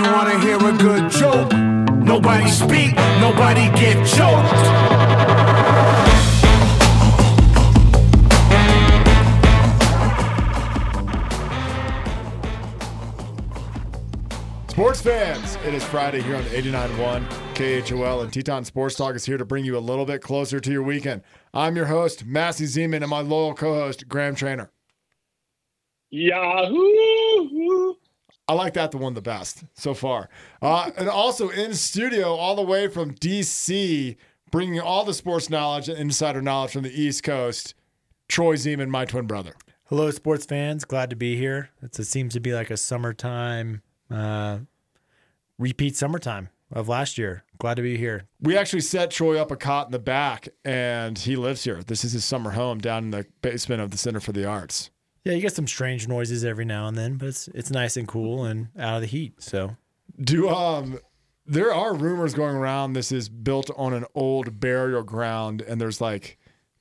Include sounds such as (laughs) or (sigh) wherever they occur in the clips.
You wanna hear a good joke? Nobody speak, nobody get choked. Sports fans, it is Friday here on 89.1 KHOL, and Teton Sports Talk is here to bring you a little bit closer to your weekend. I'm your host, Massey Zeman, and my loyal co-host, Graham Trainer. Yahoo! I like that the one the best so far. Uh, and also in studio, all the way from DC, bringing all the sports knowledge and insider knowledge from the East Coast, Troy Zeman, my twin brother. Hello, sports fans. Glad to be here. It's, it seems to be like a summertime, uh, repeat summertime of last year. Glad to be here. We actually set Troy up a cot in the back, and he lives here. This is his summer home down in the basement of the Center for the Arts. Yeah, you get some strange noises every now and then, but it's it's nice and cool and out of the heat. So Do um there are rumors going around this is built on an old burial ground and there's like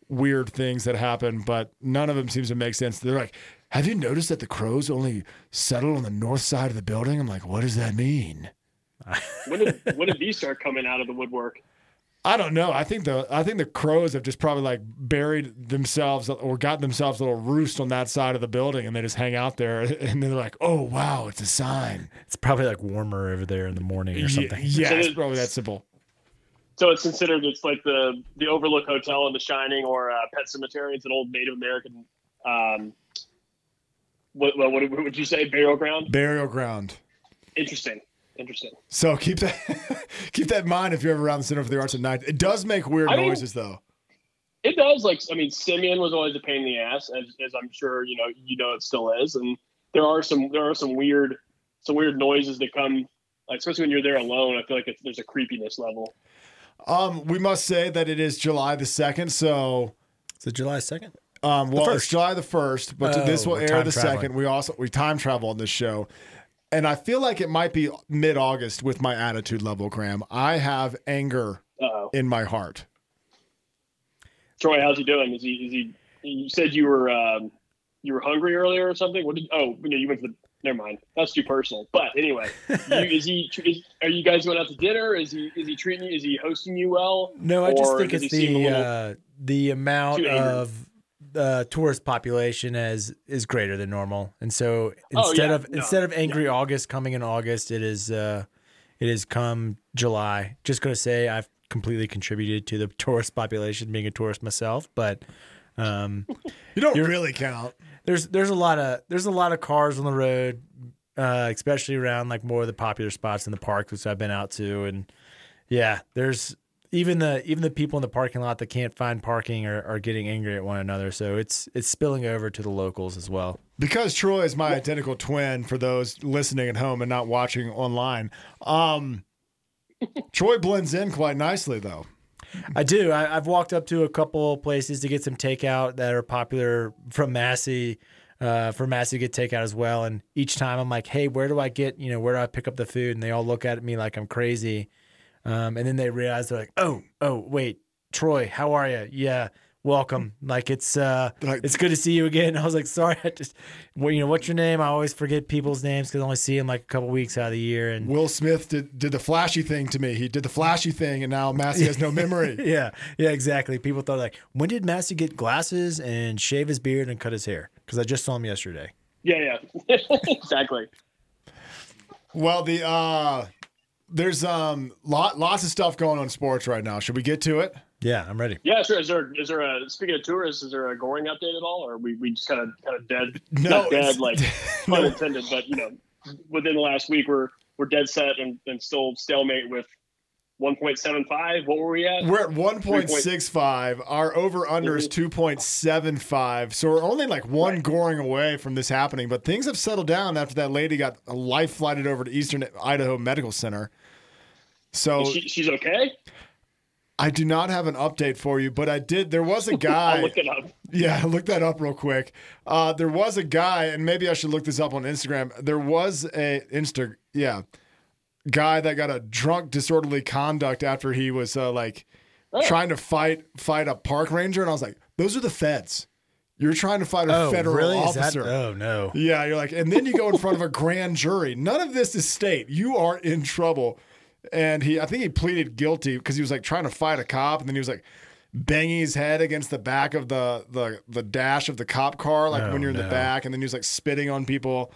weird things that happen, but none of them seems to make sense. They're like, "Have you noticed that the crows only settle on the north side of the building?" I'm like, "What does that mean?" When did when did these start coming out of the woodwork? I don't know. I think the I think the crows have just probably like buried themselves or got themselves a little roost on that side of the building and they just hang out there (laughs) and they're like, "Oh, wow, it's a sign." it's probably like warmer over there in the morning or something. Yeah, So it's probably that simple. So it's considered it's like the the Overlook Hotel in The Shining or uh, Pet Sematary. It's an old Native American. Um, what, what, what would you say? Burial ground. Burial ground. Interesting. Interesting. So keep that (laughs) keep that in mind if you're ever around the Center for the Arts at night. It does make weird I mean- noises though. It does. Like I mean, Simeon was always a pain in the ass, as, as I'm sure you know. You know, it still is. And there are some there are some weird some weird noises that come. Like, especially when you're there alone, I feel like it's, there's a creepiness level. Um, we must say that it is July the second, so So July second. um, well, it's first. July the first, but Oh, this will air the traveling. second. We also we time travel on this show, and I feel like it might be mid August with my attitude level, Graham. I have anger Uh-oh. in my heart. Troy, how's he doing? Is he is he? You said you were um, you were hungry earlier or something. What did? Oh, you know, you went to the. Never mind. That's too personal. But anyway, (laughs) you, is he? Is, are you guys going out to dinner? Is he? Is he treating you? Is he hosting you well? No, I just think it's he seem a the little uh, the amount of uh, tourist population as is greater than normal, and so Oh, instead yeah. of No. instead of angry August coming in August, it is uh, it is come July. Just gonna say I've completely contributed to the tourist population, being a tourist myself, but. Um, (laughs) You don't really count. there's there's a lot of there's a lot of cars on the road, uh, especially around like more of the popular spots in the park, which I've been out to, and yeah, there's even the even the people in the parking lot that can't find parking are, are getting angry at one another. So it's it's spilling over to the locals as well. Because Troy is my identical twin for those listening at home and not watching online. Um, (laughs) Troy blends in quite nicely though. I do. I, I've walked up to a couple places to get some takeout that are popular from Massey. Uh, for Massey to get takeout as well, and each time I'm like, "Hey, where do I get? You know, where do I pick up the food?" And they all look at me like I'm crazy, um, and then they realize they're like, "Oh, oh, wait, Troy, how are you? Yeah, welcome. Like it's uh, like- it's good to see you again." (laughs) I was like, "Sorry, I just, well, you know, what's your name? I always forget people's names because I only see them like a couple weeks out of the year." And Will Smith did, did the flashy thing to me. He did the flashy thing, and now Massey has no (laughs) memory. (laughs) yeah, yeah, exactly. People thought like, when did Massey get glasses and shave his beard and cut his hair? Because I just saw him yesterday. Yeah, yeah, exactly. Well, the uh, there's um lot lots of stuff going on in sports right now. Should we get to it? Yeah, I'm ready. Yeah, sure. Is there is there a speaking of tourists? Is there a Goring update at all, or we, we just kind of kind of dead? (laughs) No, not dead, like (laughs) pun intended, but you know, within the last week, we're we're dead set and, and still stalemate with 1.75. What were we at? We're at 1.65. Our over under is 2.75. So we're only like one Right. goring away from this happening. But things have settled down after that lady got a life flighted over to Eastern Idaho Medical Center. So she, she's okay. I do not have an update for you, but I did. There was a (laughs) guy. look it up. Yeah, (laughs) look that up real quick. Uh, there was a guy, and maybe I should look this up on Instagram. There was a Insta, yeah, guy that got a drunk disorderly conduct after he was uh, like Oh. trying to fight fight a park ranger, and I was like, those are the feds. You're trying to fight a Oh, federal really? Is that- officer. oh no. Yeah, you're like, and then you go in front of a (laughs) grand jury. None of this is state. You are in trouble. And he, I think he pleaded guilty because he was like trying to fight a cop, and then he was like banging his head against the back of the the the dash of the cop car, like Oh, when you're in the back, and then he was like spitting on people.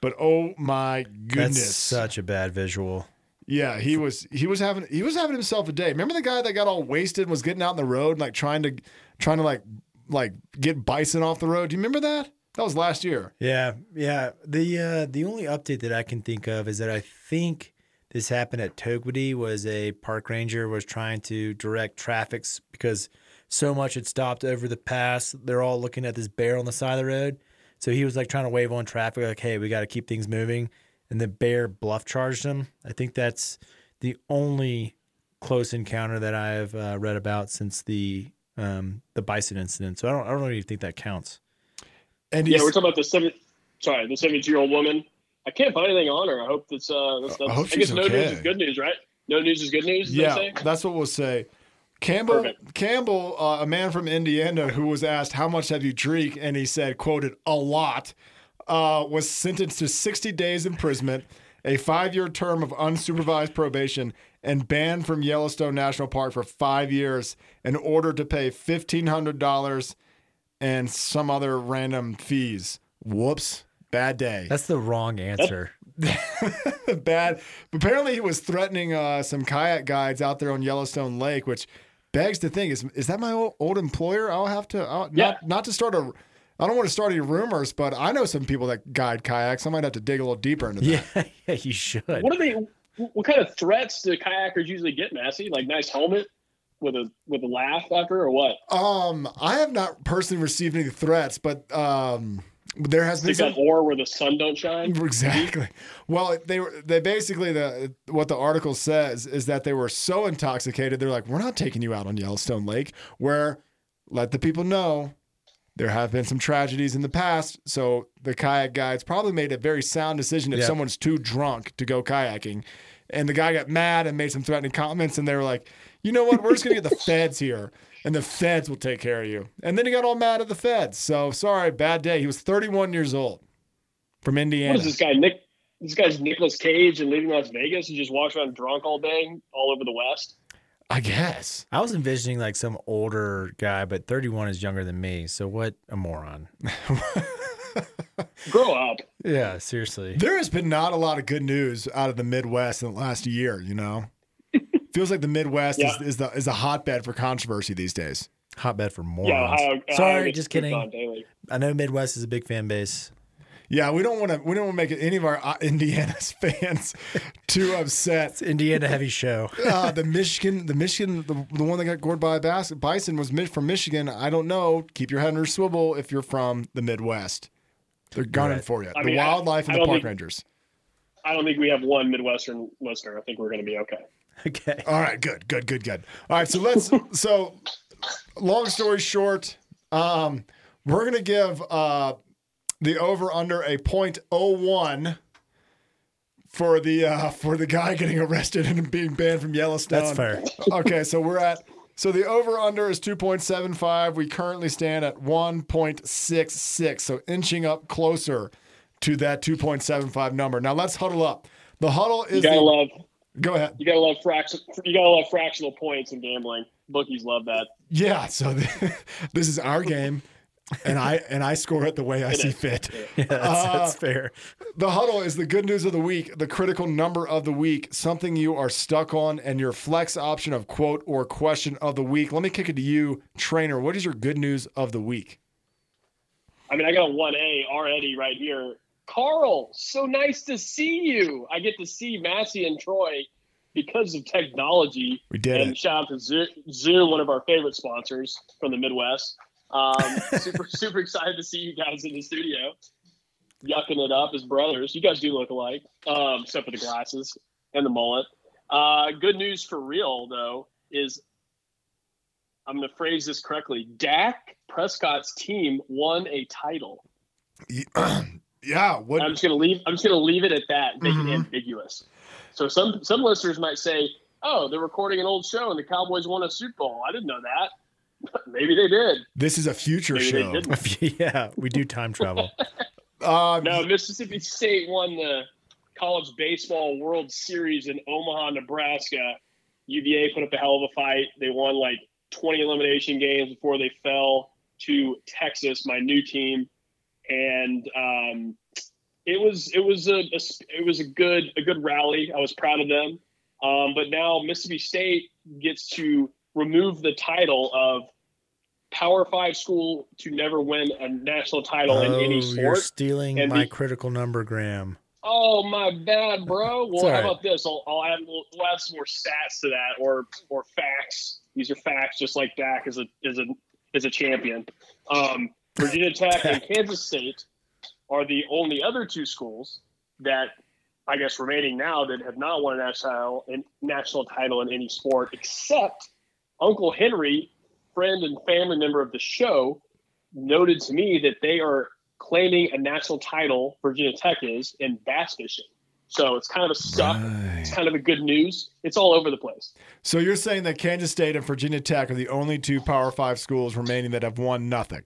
But oh my goodness, That's such a bad visual. yeah, he was he was having he was having himself a day. Remember the guy that got all wasted and was getting out in the road and like trying to trying to like like get bison off the road. Do you remember that? That was last year. Yeah, yeah. The uh, the only update that I can think of is that I think this happened at Togwotee was a park ranger was trying to direct traffic because so much had stopped over the pass. They're all looking at this bear on the side of the road. So he was like trying to wave on traffic, like, "Hey, we got to keep things moving." And the bear bluff charged him. I think that's the only close encounter that I have uh, read about since the um, the bison incident. So I don't I don't really think that counts. And Yeah, we're talking about the seven. Sorry, the seventy-two-year-old woman. I can't find anything on her. I hope that's. Uh, that's, that's I hope I guess she's no news is good news, right? No news is good news. yeah, They say? that's what we'll say. Campbell Perfect. Campbell, uh, a man from Indiana who was asked how much have you drank, and he said, quoted, a lot, uh, was sentenced to 60 days imprisonment, a five-year term of unsupervised probation, and banned from Yellowstone National Park for five years, and ordered to pay $1,500 and some other random fees. Whoops. Bad day. That's the wrong answer. (laughs) bad. Apparently, he was threatening uh, some kayak guides out there on Yellowstone Lake, which begs to think is is that my old, old employer? I'll have to I'll, Yeah. not not to start a. I don't want to start any rumors, but I know some people that guide kayaks. I might have to dig a little deeper into that. Yeah, (laughs) yeah, you should. What are they? What kind of threats do kayakers usually get, Massey? Like nice helmet with a with a laugh after, or what? Um, I have not personally received any threats, but um, there has been Stick some. that oar where the sun don't shine. (laughs) Exactly. Well, they were they basically the what the article says is that they were so intoxicated they're like, we're not taking you out on Yellowstone Lake. Where let the people know there have been some tragedies in the past. So the kayak guides probably made a very sound decision if Yeah. someone's too drunk to go kayaking. And the guy got mad and made some threatening comments, and they were like, you know what? We're just gonna get the (laughs) feds here, and the feds will take care of you. And then he got all mad at the feds. So sorry, bad day. He was 31 years old from Indiana. What is this guy, Nick? This guy's Nicolas Cage and leaving Las Vegas. He just walks around drunk all day, all over the West. I guess. I was envisioning like some older guy, but 31 is younger than me. So what a moron. (laughs) Grow up. Yeah, seriously. There has been not a lot of good news out of the Midwest in the last year, you know? Feels like the Midwest Yeah. is, is the is a hotbed for controversy these days. Hotbed for morons. Yeah, Ohio. Ohio Sorry, gets just kidding. I know Midwest is a big fan base. Yeah, we don't want to we don't want to make any of our uh, Indiana's (laughs) fans too upset. It's Indiana heavy show. (laughs) Uh, the Michigan, the Michigan, the, the one that got gored by a bas- bison was from Michigan. I don't know. Keep your head under swivel if you're from the Midwest. They're gunning Right. for you. I the mean, wildlife I and the park think- rangers. I don't think we have one Midwestern listener. I think we're going to be okay. (laughs) Okay. All right, good, good, good, good. All right, so let's. (laughs) so, long story short, um, we're gonna give uh, the over under a .01 for the uh, for the guy getting arrested and being banned from Yellowstone. That's fair. (laughs) okay, so we're at. So the over under is 2.75. We currently stand at 1.66. So inching up closer to that 2.75 number. Now let's huddle up. The huddle is You gotta the, love. Go ahead. You gotta love fraction. You gotta love fractional points in gambling. Bookies love that. Yeah, so (laughs) this is our game, and I and I score it the way I see is. fit. (laughs) Yeah, that's, Uh, that's fair. The huddle is the good news of the week, the critical number of the week, something you are stuck on, and your flex option of quote or question of the week. Let me kick it to you, trainer. What is your good news of the week? I mean, I got a one A already right here. Carl, so nice to see you. I get to see Massey and Troy because of technology. We did and it. shout out to Zoo, Zoo, one of our favorite sponsors from the Midwest. Um, (laughs) super, super excited to see you guys in the studio, yucking it up as brothers. You guys do look alike, um, except for the glasses and the mullet. Uh, good news for real though is I'm going to phrase this correctly. Dak Prescott's team won a title. (clears throat) (clears throat) yeah, what? I'm just going to leave. I'm just going to leave it at that. Make Mhm. it ambiguous. So some some listeners might say, "Oh, they're recording an old show and the Cowboys won a Super Bowl." I didn't know that. (laughs) Maybe they did. This is a future Maybe show. (laughs) yeah, we do time travel. (laughs) Um, No, Mississippi State won the college baseball World Series in Omaha, Nebraska. UVA put up a hell of a fight. They won like 20 elimination games before they fell to Texas, my new team, and um, it was it was a, a it was a good a good rally. I was proud of them. Um, but now Mississippi State gets to remove the title of Power Five school to never win a national title in any Oh, you're stealing And my the- critical number, Graham. Oh my bad, bro. (laughs) Well, how right. about this? I'll, I'll add we'll, we'll add some more stats to that, or or facts. These are facts, just like Dak is a is a is a champion. Um, Virginia Tech and (laughs) Kansas State are the only other two schools that I guess remaining now that have not won a national and national title in any sport, except Uncle Henry, friend and family member of the show, noted to me that they are claiming a national title. Virginia Tech is in bass fishing, so it's kind of a stuff. It's kind of a good news. It's all over the place. So you're saying that Kansas State and Virginia Tech are the only two Power Five schools remaining that have won nothing.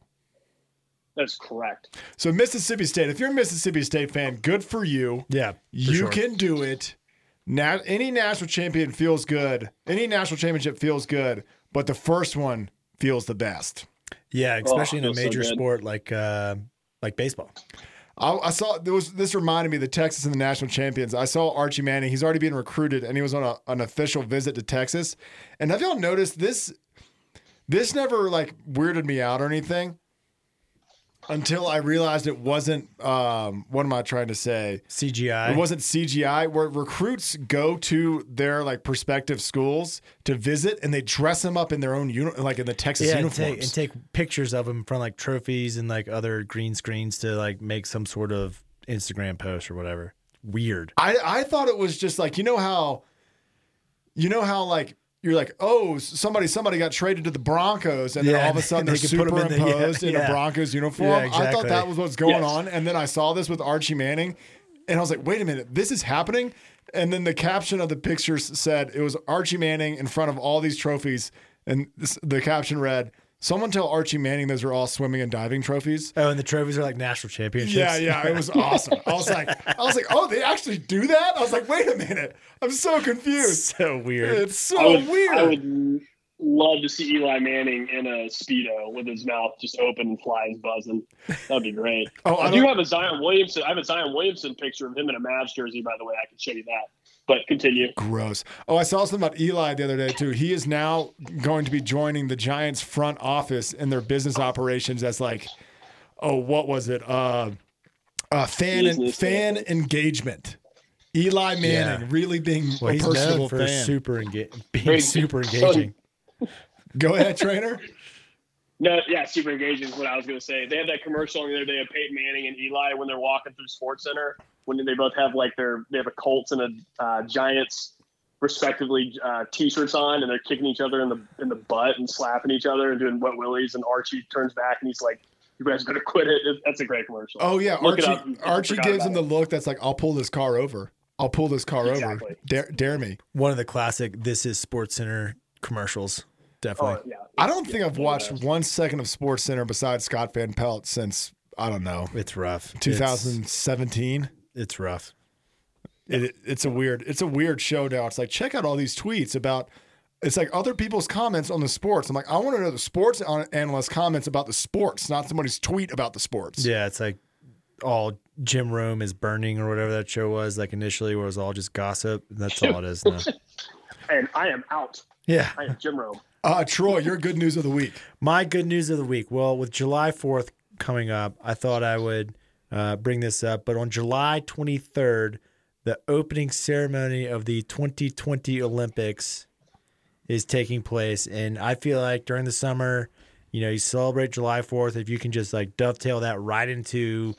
That's correct. So Mississippi State, if you're a Mississippi State fan, good for you. Yeah, for you sure. can do it. Na- any national champion feels good. Any national championship feels good, but the first one feels the best. Yeah, especially in a feels so major sport like uh, like baseball. I, I saw there was this reminded me of the Texas and the national champions. I saw Archie Manning. He's already being recruited, and he was on a, an official visit to Texas. And have y'all noticed this? This never like weirded me out or anything until I realized it wasn't. Um, what am I trying to say? CGI. It wasn't CGI where recruits go to their like prospective schools to visit and they dress them up in their own uni- like in the Texas yeah, and uniforms. take, and take pictures of them from like trophies and like other green screens to like make some sort of Instagram post or whatever. Weird. I I thought it was just like you know how you know how like you're like oh somebody somebody got traded to the Broncos and then Yeah, all of a (laughs) sudden they they're put 'em in the- yeah, superimposed in a. Broncos uniform. Yeah, I thought that was what's going Yes. on, and then I saw this with Archie Manning, and I was like, wait a minute, this is happening. And then the caption of the pictures said it was Archie Manning in front of all these trophies, and this, the caption read, "Someone tell Archie Manning those are all swimming and diving trophies." Oh, and the trophies are like national championships. Yeah, yeah, it was (laughs) awesome. I was like, I was like, oh, they actually do that? I was like, wait a minute, I'm so confused. so weird. It's so I would, weird. I would love to see Eli Manning in a speedo with his mouth just open and flies buzzing. That'd be great. (laughs) Oh, I I, do have a Zion Williamson. I have a Zion Williamson picture of him in a Mavs jersey, by the way. I can show you that. But continue. Gross. Oh, I saw something about Eli the other day too. He is now going to be joining the Giants front office in their business operations as like, oh, what was it? Uh, uh fan and Business fan office. engagement. Eli Manning Yeah. really being well, a he's personable known for fan. super enga- being Very- super engaging. Go ahead, trainer. (laughs) No, yeah, super engaging is what I was going to say. They had that commercial the other day of Peyton Manning and Eli when they're walking through Sports Center when they both have like their they have a Colts and a uh, Giants respectively uh, t-shirts on and they're kicking each other in the in the butt and slapping each other and doing wet willies and Archie turns back and he's like, "You guys better quit it." It- That's a great commercial. Oh yeah, Look Archie. up. Archie gives him about the look that's like, I'll pull this car over. I'll pull this car over. Exactly. Dare, dare me. One of the classic "This Is Sports Center" commercials. Definitely. Oh, yeah. I don't think I've watched yeah. one second of Sports Center besides Scott Van Pelt since I don't know It's rough. It's- 2017. It's, rough. It, it's a weird it's a weird show now. It's like check out all these tweets about it's like other people's comments on the sports. I'm like I want to know the sports analyst comments about the sports, not somebody's tweet about the sports. Yeah, it's like all Jim Rome is burning or whatever that show was. Like initially, where it was all just gossip. That's all it is now. (laughs) And I am out. Yeah. I am Jim Rome. Uh, Troy, your good news of the week. My good news of the week. Well, with July 4th coming up, I thought I would uh, bring this up. But on July 23rd, the opening ceremony of the 2020 Olympics is taking place. And I feel like during the summer, you know, you celebrate July 4th. If you can just like dovetail that right into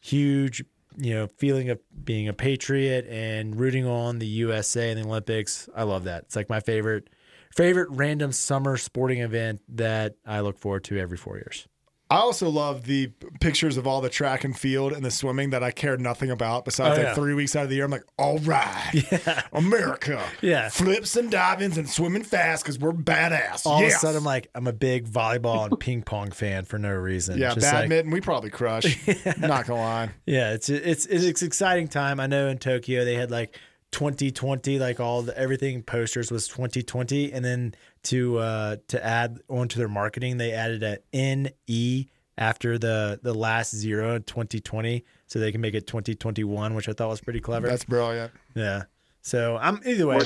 huge, you know, feeling of being a patriot and rooting on the USA in the Olympics, I love that. It's like my favorite favorite random summer sporting event that I look forward to every four years. I also love the pictures of all the track and field and the swimming that I cared nothing about. Besides, Oh, like three weeks out of the year, I'm like, all right, (laughs) America, Yeah. flips and divings and swimming fast because we're badass. All Yes. of a sudden, I'm like, I'm a big volleyball and (laughs) ping pong fan for no reason. yeah, Just like- badminton, we probably crush. (laughs) Not gonna lie. Yeah, it's it's it's it's exciting time. I know in Tokyo they had like 2020, like all the everything posters was 2020, and then to uh to add onto their marketing, they added a NE after the the last zero in 2020, so they can make it 2021, which I thought was pretty clever. That's brilliant. yeah. So I'm either way.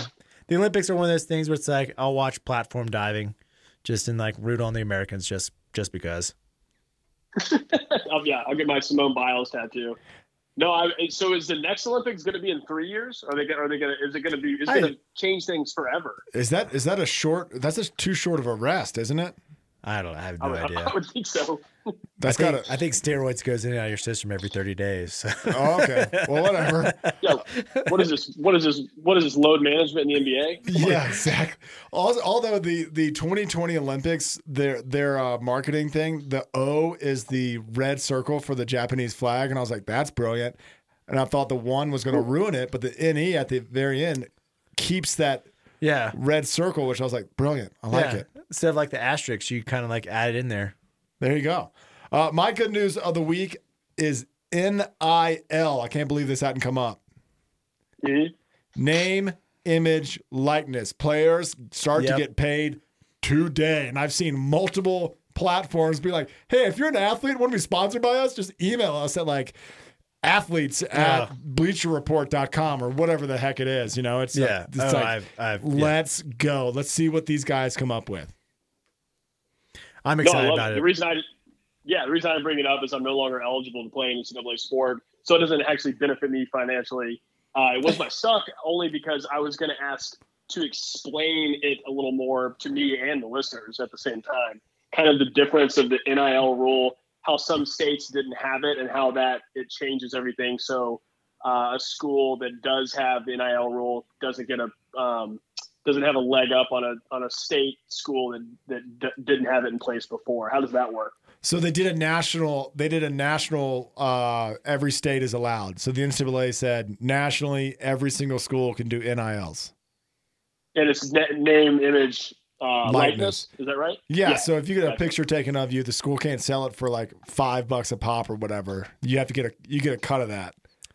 The Olympics are one of those things where it's like I'll watch platform diving, just in like root on the Americans, just just because. (laughs) Oh, yeah, I'll get my Simone Biles tattoo. No, I, so is the next Olympics going to be in three years? Are they? gonna- Are they going to? Is it going to be? Is it going to change things forever? Is that is that a short? That's just too short of a rest, isn't it? I don't. I have no I would, (laughs) idea. I would think so. That's I got think, to. I think steroids goes in and out of your system every 30 days. so- (laughs) Oh, okay. Well, whatever. Yeah. What is this? What is this? What is this load management in the NBA? yeah, exactly. Also, although the the 2020 Olympics, their their uh, marketing thing, the O is the red circle for the Japanese flag, and I was like, that's brilliant. And I thought the one was going to ruin it, but the NE at the very end keeps that yeah. red circle, which I was like, brilliant. I like yeah. it. Instead of like the asterisk, you kind of like add it in there. There you go. Uh, my good news of the week is NIL. I can't believe this hadn't come up. Mhm. Name, image, likeness. Players start Yep. to get paid today. And I've seen multiple platforms be like, hey, if you're an athlete, want to be sponsored by us, just email us at like athletes at bleacherreport.com or whatever the heck it is. You know, it's, Yeah. it's Oh, like, I've- I've- let's go. Let's see what these guys come up with. I'm excited love about it. it. The reason I, yeah, the reason I bring it up is I'm no longer eligible to play an NCAA sport, so it doesn't actually benefit me financially. Uh, it was my (laughs) suck only because I was going to ask to explain it a little more to me and the listeners at the same time. Kind of the difference of the NIL rule, how some states didn't have it, and how that it changes everything. So uh, a school that does have the NIL rule doesn't get a um, doesn't have a leg up on a on a state school that that d- didn't have it in place before. How does that work? So they did a national. They did a national. Uh, every state is allowed. So the NCAA said nationally, every single school can do NILs. And it's na- name, image, uh, Likeness. likeness. Is that right? Yeah, So if you get a picture taken of you, the school can't sell it for like five bucks a pop or whatever. You have to get a you get a cut of that.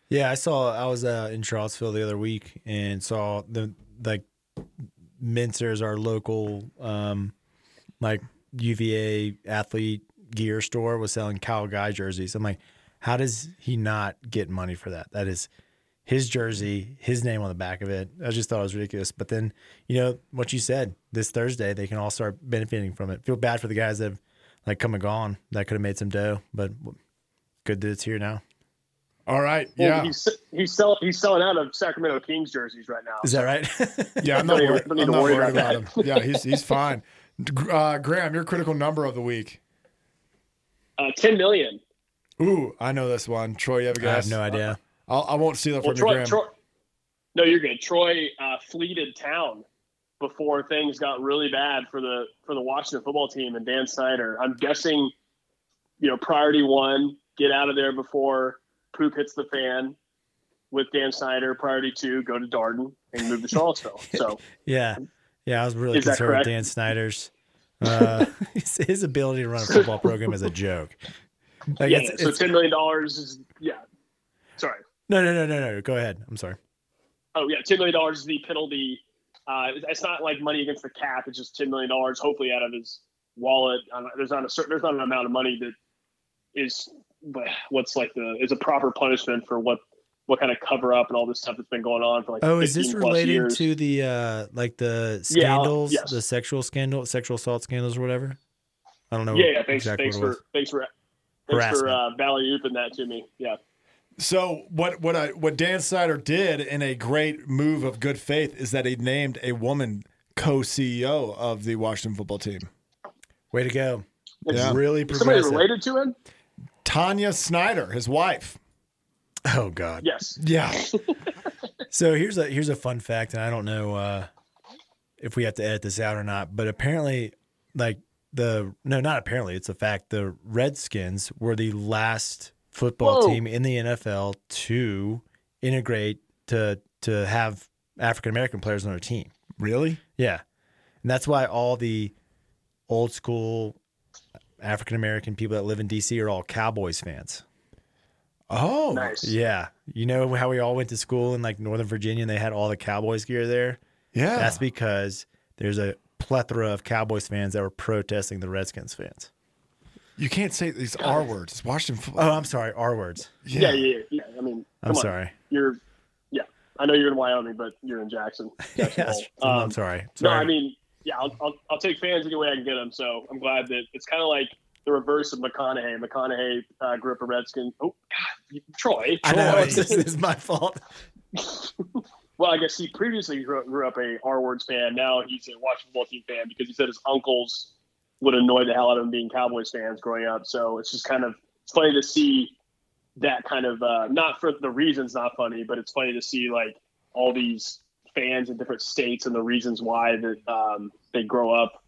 Yeah, I saw. I was uh, in Charlottesville the other week and saw the like Mincer's our local um, like UVA athlete gear store was selling Kyle Guy jerseys. I'm like, how does he not get money for that? That is his jersey, his name on the back of it. I just thought it was ridiculous. But then, you know what you said this Thursday, they can all start benefiting from it. Feel bad for the guys that have like come and gone that could have made some dough, but good that it's here now. All right. Well, Yeah. He's he's sell, he's selling out of Sacramento Kings jerseys right now. Is that right? (laughs) Yeah. I'm not, Don't worried, even- I'm not worry worried about about him. Yeah. He's he's (laughs) fine. Uh, Graham, your critical number of the week. Uh, Ten million. Ooh, I know this one. Troy, you have a guess? I have no idea. I'll, I won't steal it Well, from you, Troy, Graham. Troy. No, you're good. Troy uh, fleeted town before things got really bad for the for the Washington football team and Dan Snyder. I'm guessing, you know, priority one, get out of there before poop hits the fan. With Dan Snyder, priority two, go to Darden and move to Charlottesville. (laughs) So Yeah, yeah, I was really Is concerned with? Dan Snyder's uh, (laughs) his, his ability to run a football (laughs) program is a joke. Like yeah, it's, so it's, ten million dollars is yeah. Sorry. no, no, no, no, no. Go ahead. I'm sorry. Oh yeah, ten million dollars is the penalty. Uh, it's not like money against the cap. It's just ten million dollars, hopefully out of his wallet. Uh, there's not a certain. There's not an amount of money that is what's like the is a proper punishment for what what kind of cover up and all this stuff that's been going on for like. Oh, is this related years. to the uh like the Yeah, scandals, yes. the sexual scandal, sexual assault scandals, or whatever? I don't know. Yeah, yeah. Thanks, exactly thanks what for thanks for thanks for uh, Valley ooping that to me. Yeah. So what what I what Dan Snyder did in a great move of good faith is that he named a woman co-CEO of the Washington football team. Way to go! Yeah. Really Is somebody related to him? Tanya Snyder, his wife. Oh God. Yes. Yeah. (laughs) So here's a here's a fun fact, and I don't know uh, if we have to edit this out or not, but apparently, like the no, not apparently. It's a fact. The Redskins were the last football Whoa. team in the NFL to integrate to to have African American players on their team. Really? Yeah, and that's why all the old school African American people that live in DC are all Cowboys fans. Oh, Nice. Yeah, you know how we all went to school in like Northern Virginia and they had all the Cowboys gear there. Yeah. That's because there's a plethora of Cowboys fans that were protesting the Redskins fans. you can't say these R words. It's Washington football. Oh, I'm sorry, R words. Yeah, yeah, yeah. I mean, I'm come on. sorry. You're, yeah. I know you're in Wyoming, but you're in Jackson. Jackson Yes, Hole. I'm Um, sorry. No, Sorry. I mean, yeah, I'll, I'll, I'll take fans any way I can get them. So I'm glad that it's kind of like the reverse of McConaughey. McConaughey uh, grew up a Redskin. Oh, God, Troy. I know it's my fault. (laughs) well, I guess he previously grew, grew up a R words fan. Now he's a Washington football team fan because he said his uncles would annoy the hell out of him being Cowboys fans growing up. So it's just kind of it's funny to see that kind of uh, not for the reasons not funny, but it's funny to see like all these fans in different states and the reasons why that um, they grow up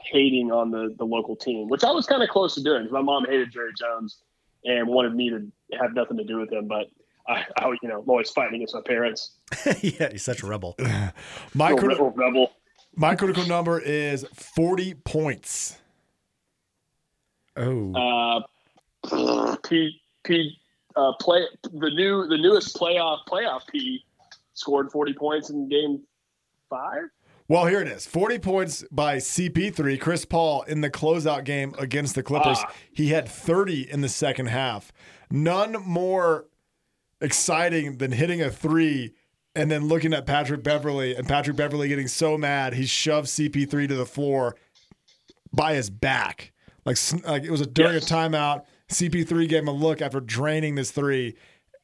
hating on the the local team, which I was kind of close to doing because my mom hated Jerry Jones and wanted me to have nothing to do with him, but. I, I, you know, I'm always fighting against my parents. (laughs) yeah, he's such a rebel. (sighs) My, Little criti- rebel, rebel. my critical number is 40 points. Oh, Uh, P P uh, play the new the newest playoff playoff P scored 40 points in game five. Well, here it is 40 points by CP3. Chris Paul in the closeout game against the Clippers. Ah. He had 30 in the second half. None more exciting than hitting a three and then looking at Patrick Beverley and Patrick Beverley getting so mad he shoved CP3 to the floor by his back. Like, like it was a during Yes. a timeout. CP3 gave him a look after draining this three,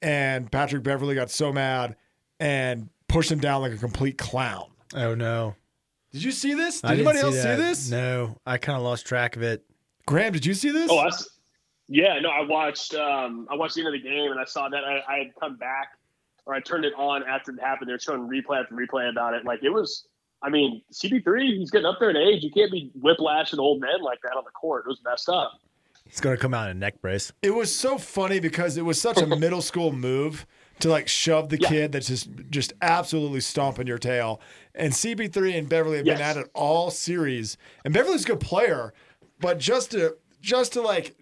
and Patrick Beverley got so mad and pushed him down like a complete clown. oh no. Did you see this? Did I didn't anybody else see this? No, I kind of lost track of it. Graham, did you see this? Oh, that's yeah. No, I watched um, I watched the end of the game and I saw that I, I had come back or I turned it on after it happened. They're showing replay after replay about it. Like it was. I mean, CP3, he's getting up there in age. You can't be whiplashing old men like that on the court. It was messed up. He's gonna come out in a neck brace. it was so funny because it was such a (laughs) middle school move to like shove the Yeah. kid that's just just absolutely stomping your tail. And CP3 and Beverley have been at it all series. And Beverley's a good player, but just to just to like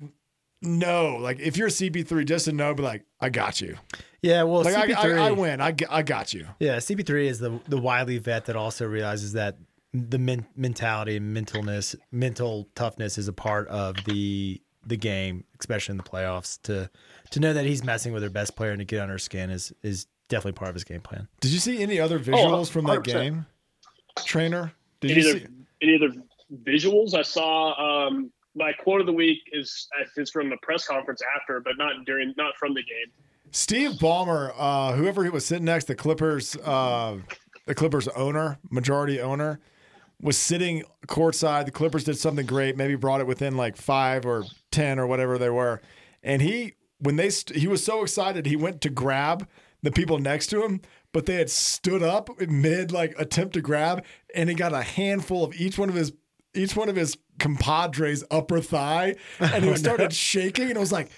know, like if you're CP3, just to know, be like, I got you. Yeah, well, Like I, CP3, I, I win. I, g- I got you. Yeah, CP3 is the the wily vet that also realizes that the men- mentality and mentalness, mental toughness is a part of the the game, especially in the playoffs. To to know that he's messing with their best player and to get under his skin is is definitely part of his game plan. Did you see any other visuals from that game, trainer? Did any you other see? any other visuals I saw? Um, my quote of the week is is from the press conference after, but not during, not from the game. Steve Ballmer, uh, whoever he was sitting next, the Clippers, uh, the Clippers owner, majority owner, was sitting courtside. The Clippers did something great, maybe brought it within like five or ten or whatever they were, and he when they st- he was so excited he went to grab the people next to him, but they had stood up mid like attempt to grab, and he got a handful of each one of his each one of his compadres upper thigh, and he oh, started shaking, and it was like.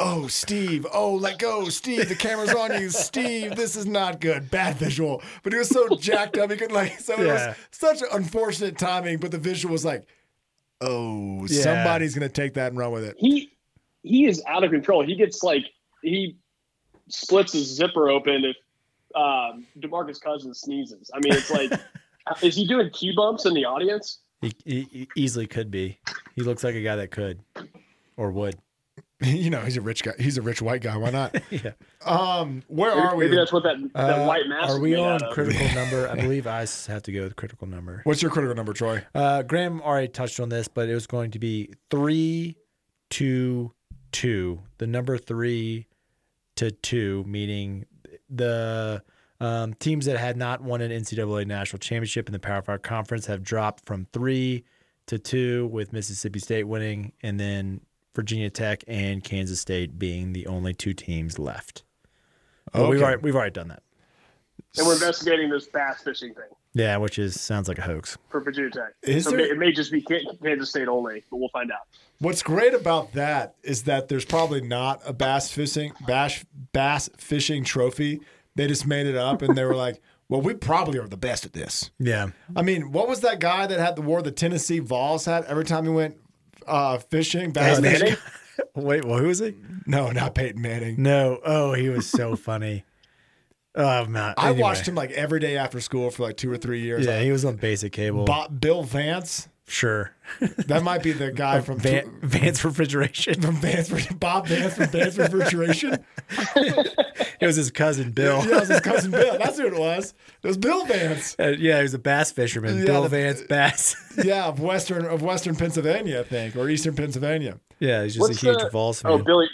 Oh, Steve. Oh, let go. Steve, the camera's on you. Steve, this is not good. Bad visual. But he was so jacked up. He could like, so it was such unfortunate timing. But the visual was like, oh, Yeah. somebody's going to take that and run with it. He he is out of control. He gets like he splits his zipper open if um, Demarcus Cousins sneezes. I mean, it's like, (laughs) is he doing key bumps in the audience? He, he, he easily could be. He looks like a guy that could or would. (laughs) you know, he's a rich guy. He's a rich white guy. Why not? (laughs) Yeah. um, where Maybe, are we? maybe that's what that, that Uh, white mask. are we made on critical (laughs) number? I believe I have to go with critical number. What's your critical number, Troy? Uh, Graham already touched on this, but it was going to be three, two, two. The number three to two, meaning the um, teams that had not won an NCAA national championship in the Power Five conference have dropped from three to two, with Mississippi State winning, and then Virginia Tech and Kansas State being the only two teams left. But we've already we've already done that. and we're investigating this bass fishing thing Yeah, which is sounds like a hoax. for Virginia Tech. Is so there- it may, it may just be Kansas State only, but we'll find out. What's great about that is that there's probably not a bass fishing bass bass fishing trophy. They just made it up and they were like, (laughs) "Well, we probably are the best at this." Yeah. I mean, what was that guy that had the wore the Tennessee Vols hat every time he went uh, fishing? Bass Peyton fishing? Wait, well, who is he? No, not Peyton Manning. No. Oh, he was so funny. Oh man. I Anyway. watched him like every day after school for like two or three years. Yeah, he was on basic cable. Bob, Bill Vance. Sure. That might be the guy (laughs) from Van, Vance refrigeration. from Vance, Bob Vance from Vance Refrigeration. (laughs) It was his cousin Bill. Yeah, it was his cousin Bill. That's who it was. It was Bill Vance. Uh, yeah, he was a bass fisherman. Yeah, Bill the- Vance Bass. (laughs) Yeah, of western of western Pennsylvania, I think, or eastern Pennsylvania. yeah, he's just What's a huge the- Vols fan. Oh, Billy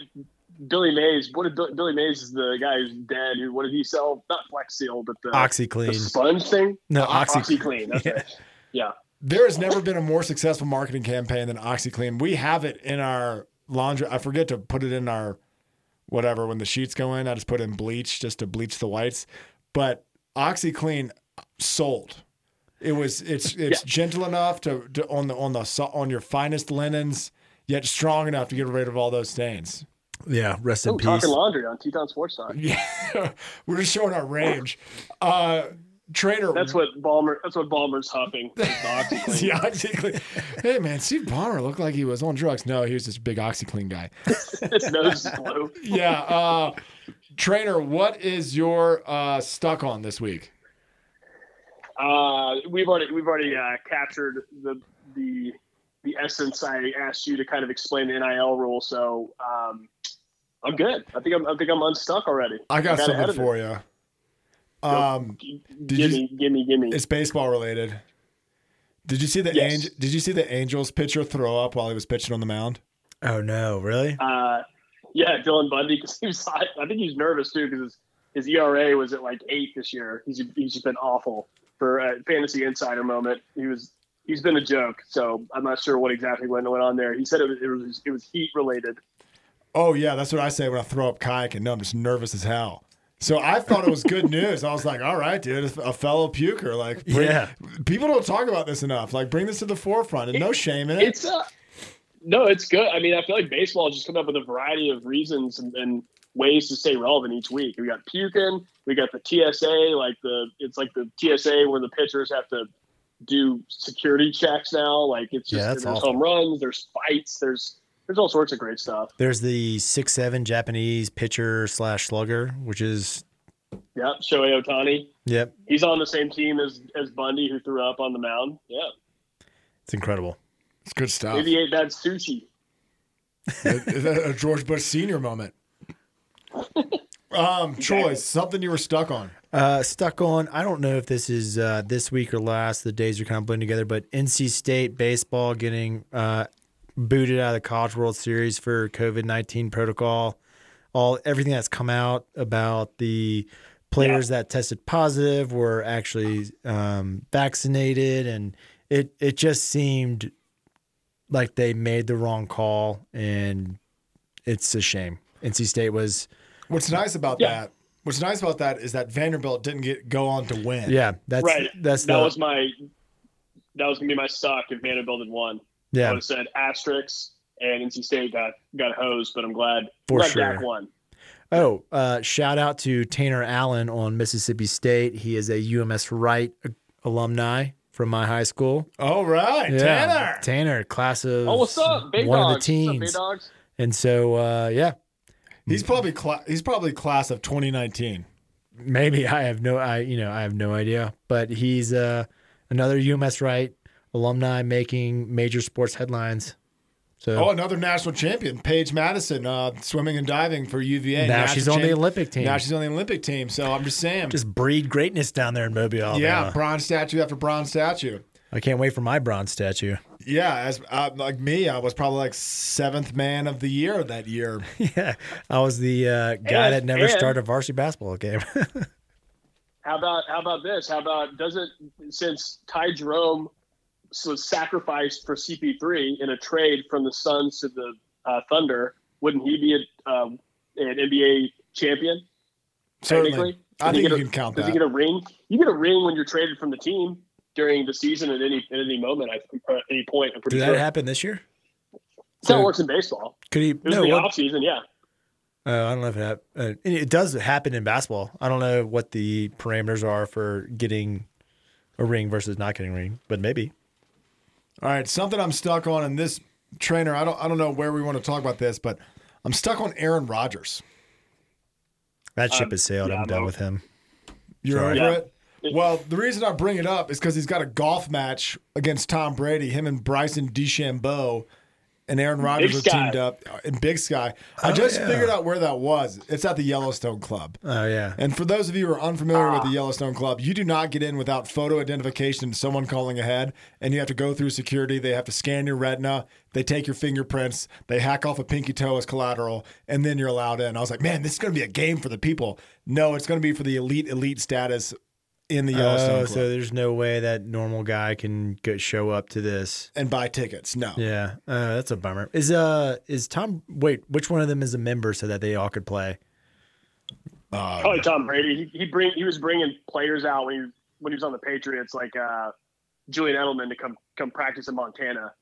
Billy Mays. What did Billy, Billy Mays is the guy who's dead? Who what did he sell? Not Flex Seal, but the, OxiClean the OxiClean. sponge thing. No, Oxy- OxiClean. That's right. Yeah. There has never been a more successful marketing campaign than OxiClean. We have it in our laundry. I forget to put it in our whatever when the sheets go in. I just put in bleach just to bleach the whites. But OxiClean sold. It was it's it's gentle enough to, to on the on the on your finest linens, yet strong enough to get rid of all those stains. Yeah, rest in Oh, peace. talking laundry on Teton Sports Talk. Yeah, we're just showing our range. Uh, trainer, That's what Ballmer. That's what Ballmer's huffing. (laughs) is the OxiClean. the OxiClean. Hey man, Steve Ballmer looked like he was on drugs. No, he was this a big OxiClean guy. (laughs) His nose is blue. (laughs) Yeah. Uh, trainer, what is your uh, stuck on this week? Uh, we've already we've already uh, captured the the the essence. I asked you to kind of explain the NIL rule, so um, I'm good. I think I'm I think I'm unstuck already. I got ahead something for you. Um, Did Gimme, you- gimme, gimme. it's baseball related. Did you see the Yes. Angel, Did you see the Angels pitcher throw up while he was pitching on the mound? Oh no, really? Uh, yeah, Dylan Bundy because he was. I, I think he's nervous too because his, his ERA was at like eight this year. He's he's just been awful for a fantasy insider moment. He was he's been a joke. So I'm not sure what exactly went went on there. He said it was it was, it was heat related. Oh yeah, that's what I say when I throw up kayak and no, I'm just nervous as hell. So I thought it was good news. I was like, all right, dude, a fellow puker. Like, bring- Yeah. people don't talk about this enough. Like, bring this to the forefront, and no shame in it. It's uh, no, it's good. I mean, I feel like baseball has just come up with a variety of reasons and, and ways to stay relevant each week. We got puking, we got the TSA, like the it's like the TSA where the pitchers have to do security checks now. Like it's just Yeah, there's awful. home runs, there's fights, there's there's all sorts of great stuff. There's the six seven Japanese pitcher slash slugger, which is Yeah, Shohei Ohtani, yep, he's on the same team as as Bundy who threw up on the mound. Yeah, it's incredible. It's good stuff. maybe he ate bad sushi. Is that a George Bush Senior moment? Um, Troy, (laughs) something you were stuck on. Uh, stuck on. I don't know if this is uh, this week or last. The days are kind of blending together, but NC State baseball getting uh, booted out of the College World Series for COVID nineteen protocol. All everything that's come out about the players that tested positive were actually um, vaccinated, and it it just seemed like they made the wrong call, and it's a shame. NC State was What's nice about Yeah. that? What's nice about that is that Vanderbilt didn't get go on to win. yeah. That's right. That's that the was my that was gonna be my stock if Vanderbilt had won. I yeah would have said asterisks and NC State got got hosed, but I'm glad For glad sure. Dak won. Oh, uh, shout out to Tanner Allen on Mississippi State. He is a UMS Wright alumni from my high school. All right, Tanner. Tanner, class of Oh, what's up, Bay one Dogs? of the teens. What's up, Bay Dogs? And so, uh, yeah, He's probably cla- he's probably class of 2019. maybe I have no, I you know, I have no idea, but he's uh, another UMS Wright alumni making major sports headlines. So Oh, another national champion, Paige Madden, uh, swimming and diving for UVA. now National she's on the Olympic team. Now she's on the Olympic team. So I'm just saying. just breed greatness down there in Mobile, Alabama. yeah, bronze statue after bronze statue. I can't wait for my bronze statue. Yeah, as uh, like me, I was probably like seventh man of the year that year. (laughs) yeah, I was the uh, guy And- that never and- started a varsity basketball game. (laughs) How about how about this? How about does it since Ty Jerome was sacrificed for CP3 in a trade from the Suns to the uh, Thunder? Wouldn't he be a, um, an NBA champion? Certainly, I Does he think you get a- can count Does that. he get a ring? You get a ring when you're traded from the team during the season at any at any moment. I at any point. I'm pretty Did sure. that happen this year? That's how it works in baseball. Could he? It was No, the what- off season. Yeah. Uh, I don't know if it hap- uh, it does happen in basketball. I don't know what the parameters are for getting a ring versus not getting a ring, but maybe. All right, something I'm stuck on in this trainer. I don't I don't know where we want to talk about this, but I'm stuck on Aaron Rodgers. That ship Um, has sailed. yeah, I'm done I'm- with him. You're Sorry. over Yeah. it. Well, the reason I bring it up is because he's got a golf match against Tom Brady. Him and Bryson DeChambeau and Aaron Rodgers are teamed up in Big Sky. I Oh, just yeah. figured out where that was. It's at the Yellowstone Club. Oh yeah. And for those of you who are unfamiliar Ah. with the Yellowstone Club, you do not get in without photo identification and someone calling ahead. And you have to go through security. They have to scan your retina. They take your fingerprints. They hack off a pinky toe as collateral. And then you're allowed in. I was like, man, this is going to be a game for the people. No, it's going to be for the elite, elite status in the Yellowstone Oh, Club. so there's no way that normal guy can go show up to this. and buy tickets. No. Yeah, uh, that's a bummer. Is uh is Tom? Wait, which one of them is a member so that they all could play? Uh, Probably Tom Brady. He, he bring he was bringing players out when he was when he was on the Patriots, like uh, Julian Edelman, to come come practice in Montana.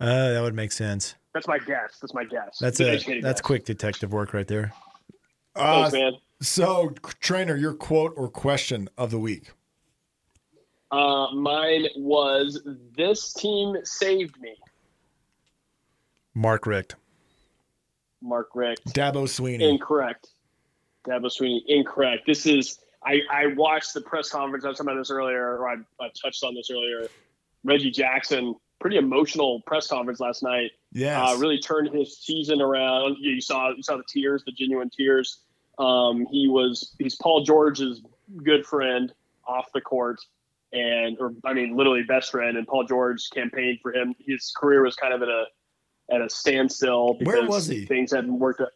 Uh, that would make sense. That's my guess. That's my guess. That's Good a that's guess. quick detective work right there. uh, Thanks, man. So, trainer, your quote or question of the week. Uh, mine was this team saved me. Mark Richt. Mark Richt. Dabo Sweeney. Incorrect. Dabo Sweeney. Incorrect. This is. I, I watched the press conference. I was talking about this earlier, or I, I touched on this earlier. Reggie Jackson, pretty emotional press conference last night. yes. uh, really turned his season around. You saw you saw the tears, the genuine tears. Um, he was he's Paul George's good friend off the court, and or I mean literally best friend. And Paul George campaigned for him. His career was kind of at a at a standstill because Where was he? things hadn't worked out.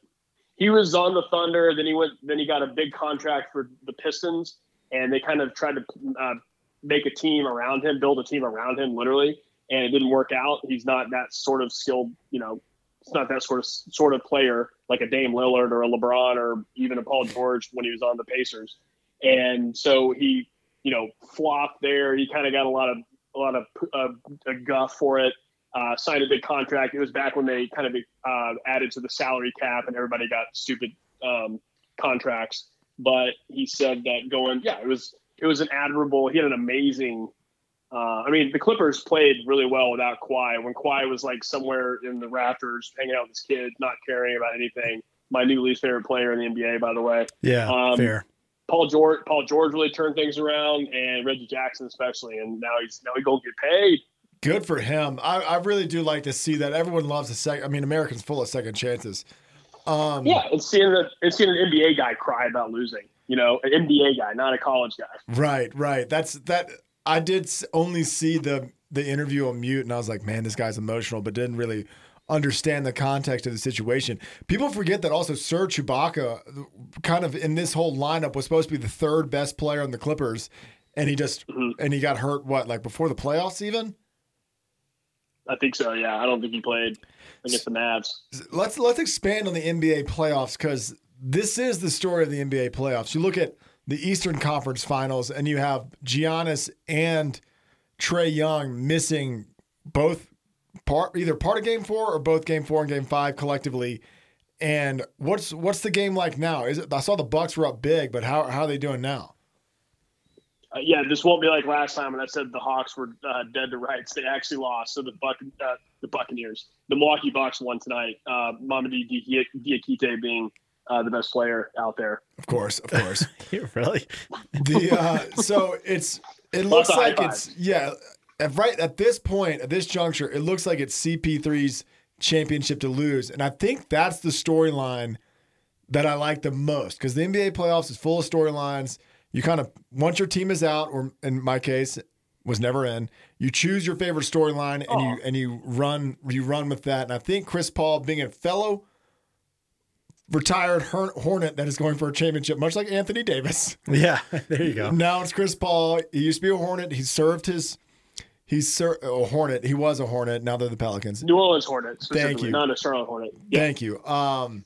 He was on the Thunder. Then he went. Then he got a big contract for the Pistons, and they kind of tried to uh, make a team around him, build a team around him, literally, and it didn't work out. He's not that sort of skilled, you know, it's not that sort of sort of player like a Dame Lillard or a LeBron or even a Paul George when he was on the Pacers. And so he, you know, flopped there. He kind of got a lot of a lot of uh, a guff for it. Uh, signed a big contract. It was back when they kind of uh, added to the salary cap and everybody got stupid um, contracts. But he said that going, yeah, it was it was an admirable. He had an amazing. Uh, I mean, the Clippers played really well without Kawhi. When Kawhi was like somewhere in the rafters, hanging out with his kid, not caring about anything. My new least favorite player in the NBA, by the way. Yeah, Um, fair. Paul George, Paul George really turned things around, and Reggie Jackson especially. And now he's now he gonna get paid. Good for him. I, I really do like to see that. Everyone loves a second. I mean, Americans full of second chances. Um, Yeah, and seeing the and seeing an NBA guy cry about losing. You know, an NBA guy, not a college guy. Right, right. That's that. I did only see the the interview on mute, and I was like, man, this guy's emotional, but didn't really understand the context of the situation. People forget that also Serge Ibaka, kind of in this whole lineup, was supposed to be the third best player on the Clippers, and he just Mhm. and he got hurt. What like before the playoffs even? I think so. Yeah, I don't think he played against the Mavs. let's let's expand on the NBA playoffs because this is the story of the NBA playoffs. You look at the Eastern Conference Finals, and you have Giannis and Trae Young missing both part either part of Game Four or both Game Four and Game Five collectively. And what's what's the game like now? Is it? I saw the Bucks were up big, but how how are they doing now? Uh, yeah, this won't be like last time when I said the Hawks were uh, dead to rights. They actually lost. So the Buck, uh, the Buccaneers, the Milwaukee Bucks won tonight. Uh, Mamadi Di- Diakite being uh, the best player out there. Of course, of course. (laughs) really? the uh, so it's it looks Lots like it's yeah at right at this point at this juncture it looks like it's CP3's championship to lose and I think that's the storyline that I like the most because the NBA playoffs is full of storylines you kind of once your team is out or in my case was never in you choose your favorite storyline and you and you run you run with that and I think Chris Paul being a fellow retired Hornet that is going for a championship much like Anthony Davis (laughs) Yeah, (laughs) there you go. now it's Chris Paul. He used to be a Hornet. He served his. He's ser- a Hornet. He was a Hornet. Now they're the Pelicans. New Orleans Hornets, Thank you. not a Charlotte Hornet. Yeah. Thank you. Um,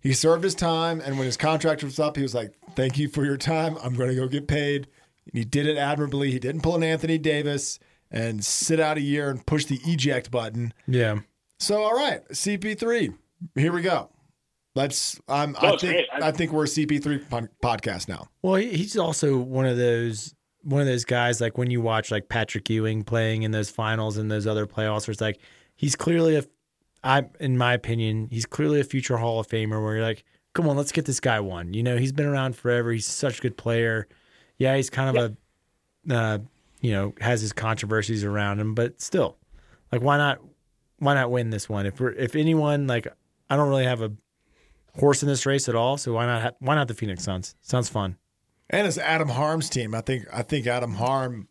He served his time, and when his contract was up, he was like, "Thank you for your time. I'm going to go get paid." And he did it admirably. He didn't pull an Anthony Davis and sit out a year and push the eject button. Yeah. So, all right, CP3, here we go. Let's. I'm. I think. I- I think we're a CP3 podcast now. Well, he- he's also one of those one of those guys like when you watch like Patrick Ewing playing in those finals and those other playoffs, where it's like he's clearly a, I in my opinion, he's clearly a future Hall of Famer. Where you're like, come on, let's get this guy one. You know, he's been around forever. He's such a good player. Yeah, he's kind of a, uh, you know, has his controversies around him, but still, like, why not? Why not win this one? If we're if anyone like, I don't really have a horse in this race at all, so why not? Ha- why not the Phoenix Suns? Sounds fun. And it's Adam Harm's team. I think. I think Adam Harm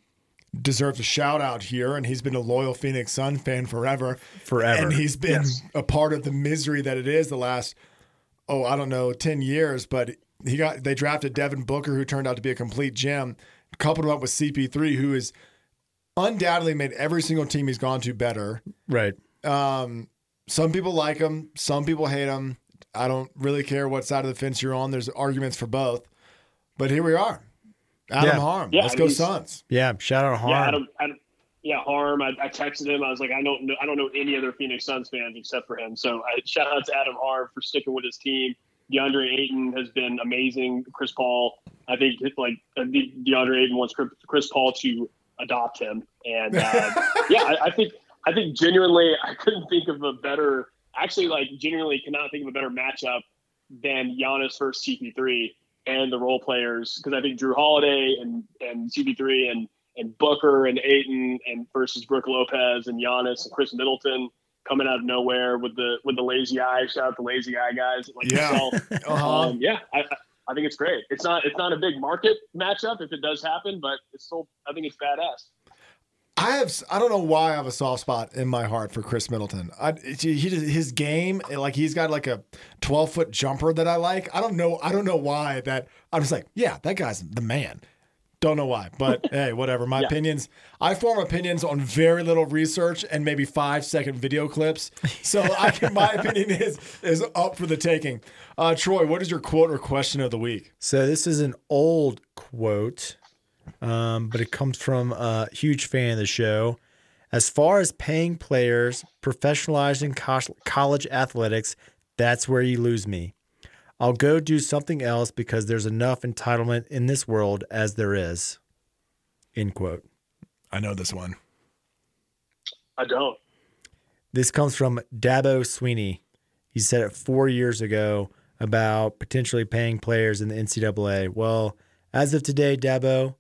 deserves a shout out here, and he's been a loyal Phoenix Sun fan forever. Forever. and he's been Yes. a part of the misery that it is the last oh I don't know ten years. But he got they drafted Devin Booker, who turned out to be a complete gem. Coupled him up with CP3, who is undoubtedly made every single team he's gone to better. Right. Um, some people like him, some people hate him. I don't really care what side of the fence you're on. There's arguments for both. But here we are. Adam Yeah. Harm. Yeah, Let's I go mean, Suns. Yeah, shout out to Harm. Yeah, Adam, Adam, yeah, Harm. I, I texted him. I was like, I don't know, I don't know any other Phoenix Suns fans except for him. So I shout out to Adam Harm for sticking with his team. DeAndre Ayton has been amazing. Chris Paul, I think, like uh, De- DeAndre Ayton wants Chris- Chris Paul to adopt him, and uh, (laughs) yeah, I, I think, I think genuinely, I couldn't think of a better. Actually, like genuinely, cannot think of a better matchup than Giannis versus CP3 and the role players because I think Jrue Holiday and and CP3 and and Booker and Ayton and versus Brook Lopez and Giannis and Khris Middleton coming out of nowhere with the with the lazy eye. Shout out the lazy eye guys like Yeah. yourself. (laughs) Uh-huh. Um, yeah, I, I- I think it's great. It's not it's not a big market matchup if it does happen, but it's still I think it's badass. I have I don't know why I have a soft spot in my heart for Khris Middleton. I, he, his game like he's got like a 12 foot jumper that I like. I don't know I don't know why that I'm just like yeah that guy's the man. Don't know why, but (laughs) hey, whatever. My Yeah. opinions. I form opinions on very little research and maybe five second video clips. So I can, (laughs) my opinion is is up for the taking. Uh, Troy, what is your quote or question of the week? So this is an old quote, um, but it comes from a huge fan of the show. As far as paying players, professionalizing cos- college athletics, that's where you lose me. I'll go do something else because there's enough entitlement in this world as there is. End quote. I know this one. I don't. This comes from Dabo Sweeney. He said it four years ago about potentially paying players in the NCAA. Well, as of today, Dabo,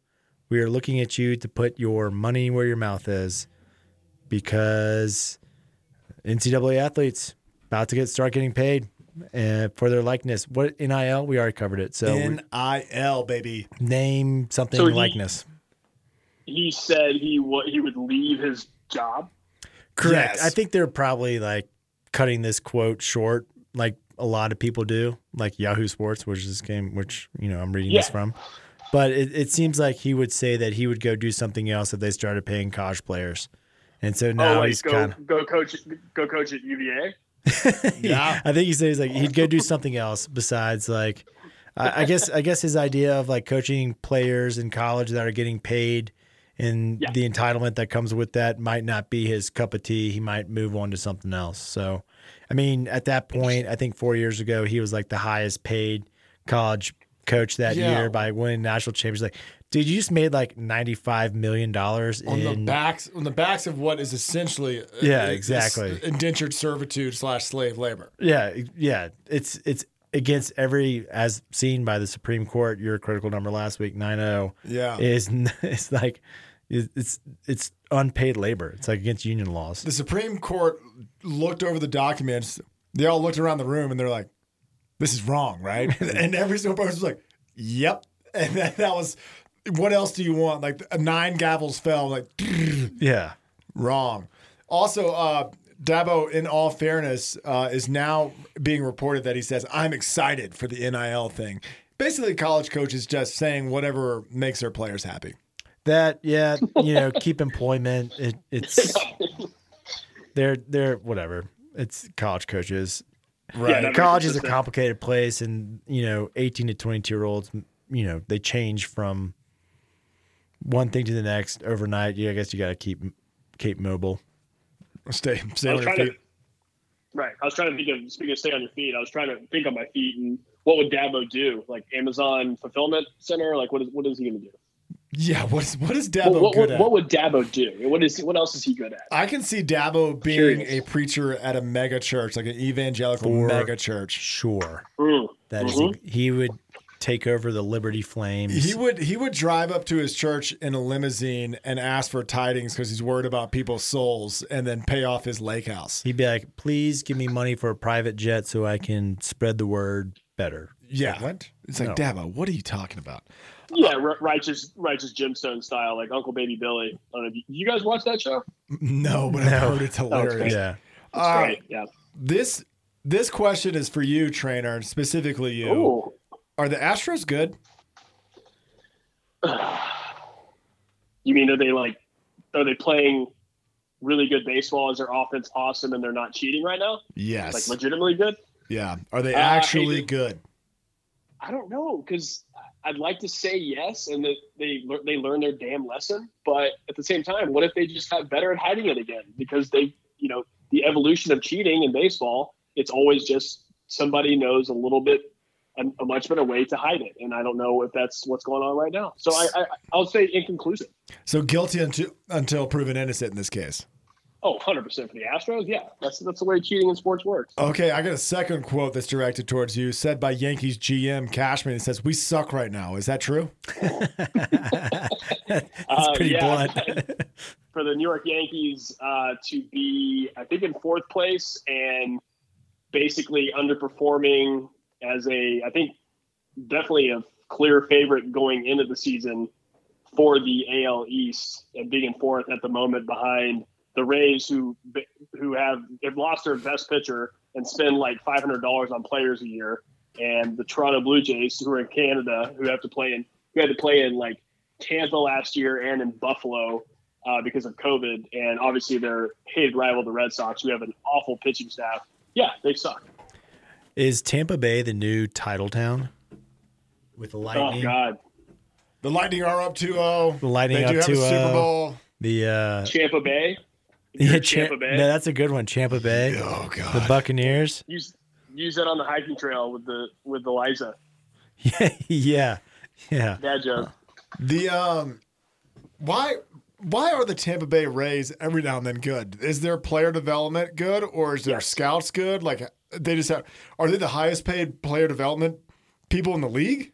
we are looking at you to put your money where your mouth is because NCAA athletes about to get start getting paid uh, for their likeness. What NIL? We already covered it. So we- NIL baby. name something So he- likeness. He said he would he would leave his job. Correct. Yes. I think they're probably like cutting this quote short, like a lot of people do, like Yahoo Sports, which is this game, which you know I'm reading this from. But it, it seems like he would say that he would go do something else if they started paying college players, and so oh, now oh, like he's go kind of. go coach go coach at UVA. (laughs) Yeah. I think he says like he'd go do something else besides like, I, I guess I guess his idea of like coaching players in college that are getting paid and Yeah. the entitlement that comes with that might not be his cup of tea. He might move on to something else. So, I mean, at that point, I think four years ago he was like the highest paid college coach that Yeah. year by winning national championships. Like, dude, you just made like ninety five million dollars on the backs on the backs of what is essentially uh, Yeah, it's exactly. indentured servitude slash slave labor. Yeah, yeah. It's it's against every as seen by the Supreme Court. Your critical number last week, 9-0, Yeah. is (laughs) it's like it's it's unpaid labor. It's like against union laws. the Supreme Court looked over the documents. They all looked around the room and they're like, "This is wrong, right?" (laughs) and every single person was like, "Yep." And that, that was. What else do you want? Like nine gavels fell. Like (laughs) Yeah. wrong. Also, uh, Dabo, in all fairness, uh, is now being reported that he says, "I'm excited for the NIL thing." Basically, college coaches just saying whatever makes their players happy. That yeah, you know, keep (laughs) employment. It, it's they're they're whatever. It's college coaches. Right. Yeah, college is a complicated place, and you know, eighteen to twenty-two year olds, you know, they change from one thing to the next overnight. Yeah, I guess you got to keep keep mobile. Stay, stay on your feet. to. Right. I was trying to think of speaking of stay on your feet. I was trying to think on my feet and what would Dabo do? Like Amazon fulfillment center? Like what is what is he going to do? Yeah. What is what is Dabo What, what, good what, at? what would Dabo do? What is what else is he good at? I can see Dabo being Curious. a preacher at a mega church, like an evangelical For- mega church. Sure, Mm. that is- Mhm. he would take over the Liberty Flames. He would he would drive up to his church in a limousine and ask for tidings because he's worried about people's souls, and then pay off his lake house. He'd be like, "Please give me money for a private jet so I can spread the word better." Yeah, what? It's like No. Dabo. What are you talking about? Yeah, ri- righteous righteous gemstone style, like Uncle Baby Billy. I don't know you, you guys watch that show? No, but No. I've heard it's hilarious. Yeah, It's Uh, great. Yeah. This this question is for you, trainer, specifically you. Ooh. Are the Astros good? (sighs) You mean are they like are they playing really good baseball? Is their offense awesome and they're not cheating right now? Yes. Like legitimately good? yeah. Are they Uh, actually hey, good? I don't know because I'd like to say yes and that they they learn their damn lesson, but at the same time, what if they just got better at hiding it again? Because they, you know, the evolution of cheating in baseball, it's always just somebody knows a little bit a, a much better way to hide it, and I don't know if that's what's going on right now. So I, I I'll say inconclusive. So guilty until until proven innocent in this case. Oh, 100 percent for the Astros. Yeah, that's that's the way cheating in sports works. Okay, I got a second quote that's directed towards you, said by Yankees GM Cashman. It says, "We suck right now." Is that true? (laughs) (laughs) that's Uh, pretty yeah. blunt. (laughs) for the New York Yankees uh, to be, I think, in fourth place and basically underperforming as a, I think, definitely a clear favorite going into the season for the AL East and being in fourth at the moment behind the Rays, who who have have lost their best pitcher and spend like five hundred dollars on players a year, and the Toronto Blue Jays, who are in Canada, who have to play in who had to play in like Tampa last year and in Buffalo uh, because of COVID, and obviously their hated rival, the Red Sox, who have an awful pitching staff. Yeah, they suck. Is Tampa Bay the new title town with the Lightning? Oh God, The Lightning are up 2-0. The Lightning they up do have 2-0. Super Bowl. The uh, Tampa Bay. Yeah, Tampa Cha- Bay. no, that's a good one. Tampa Bay, Oh god. the Buccaneers. use use that on the hiking trail with the with Eliza. (laughs) Yeah, yeah, yeah. Dad joke. The um, why why are the Tampa Bay Rays every now and then good? Is their player development good, or is their Yes. scouts good? Like they just have, are they the highest paid player development people in the league?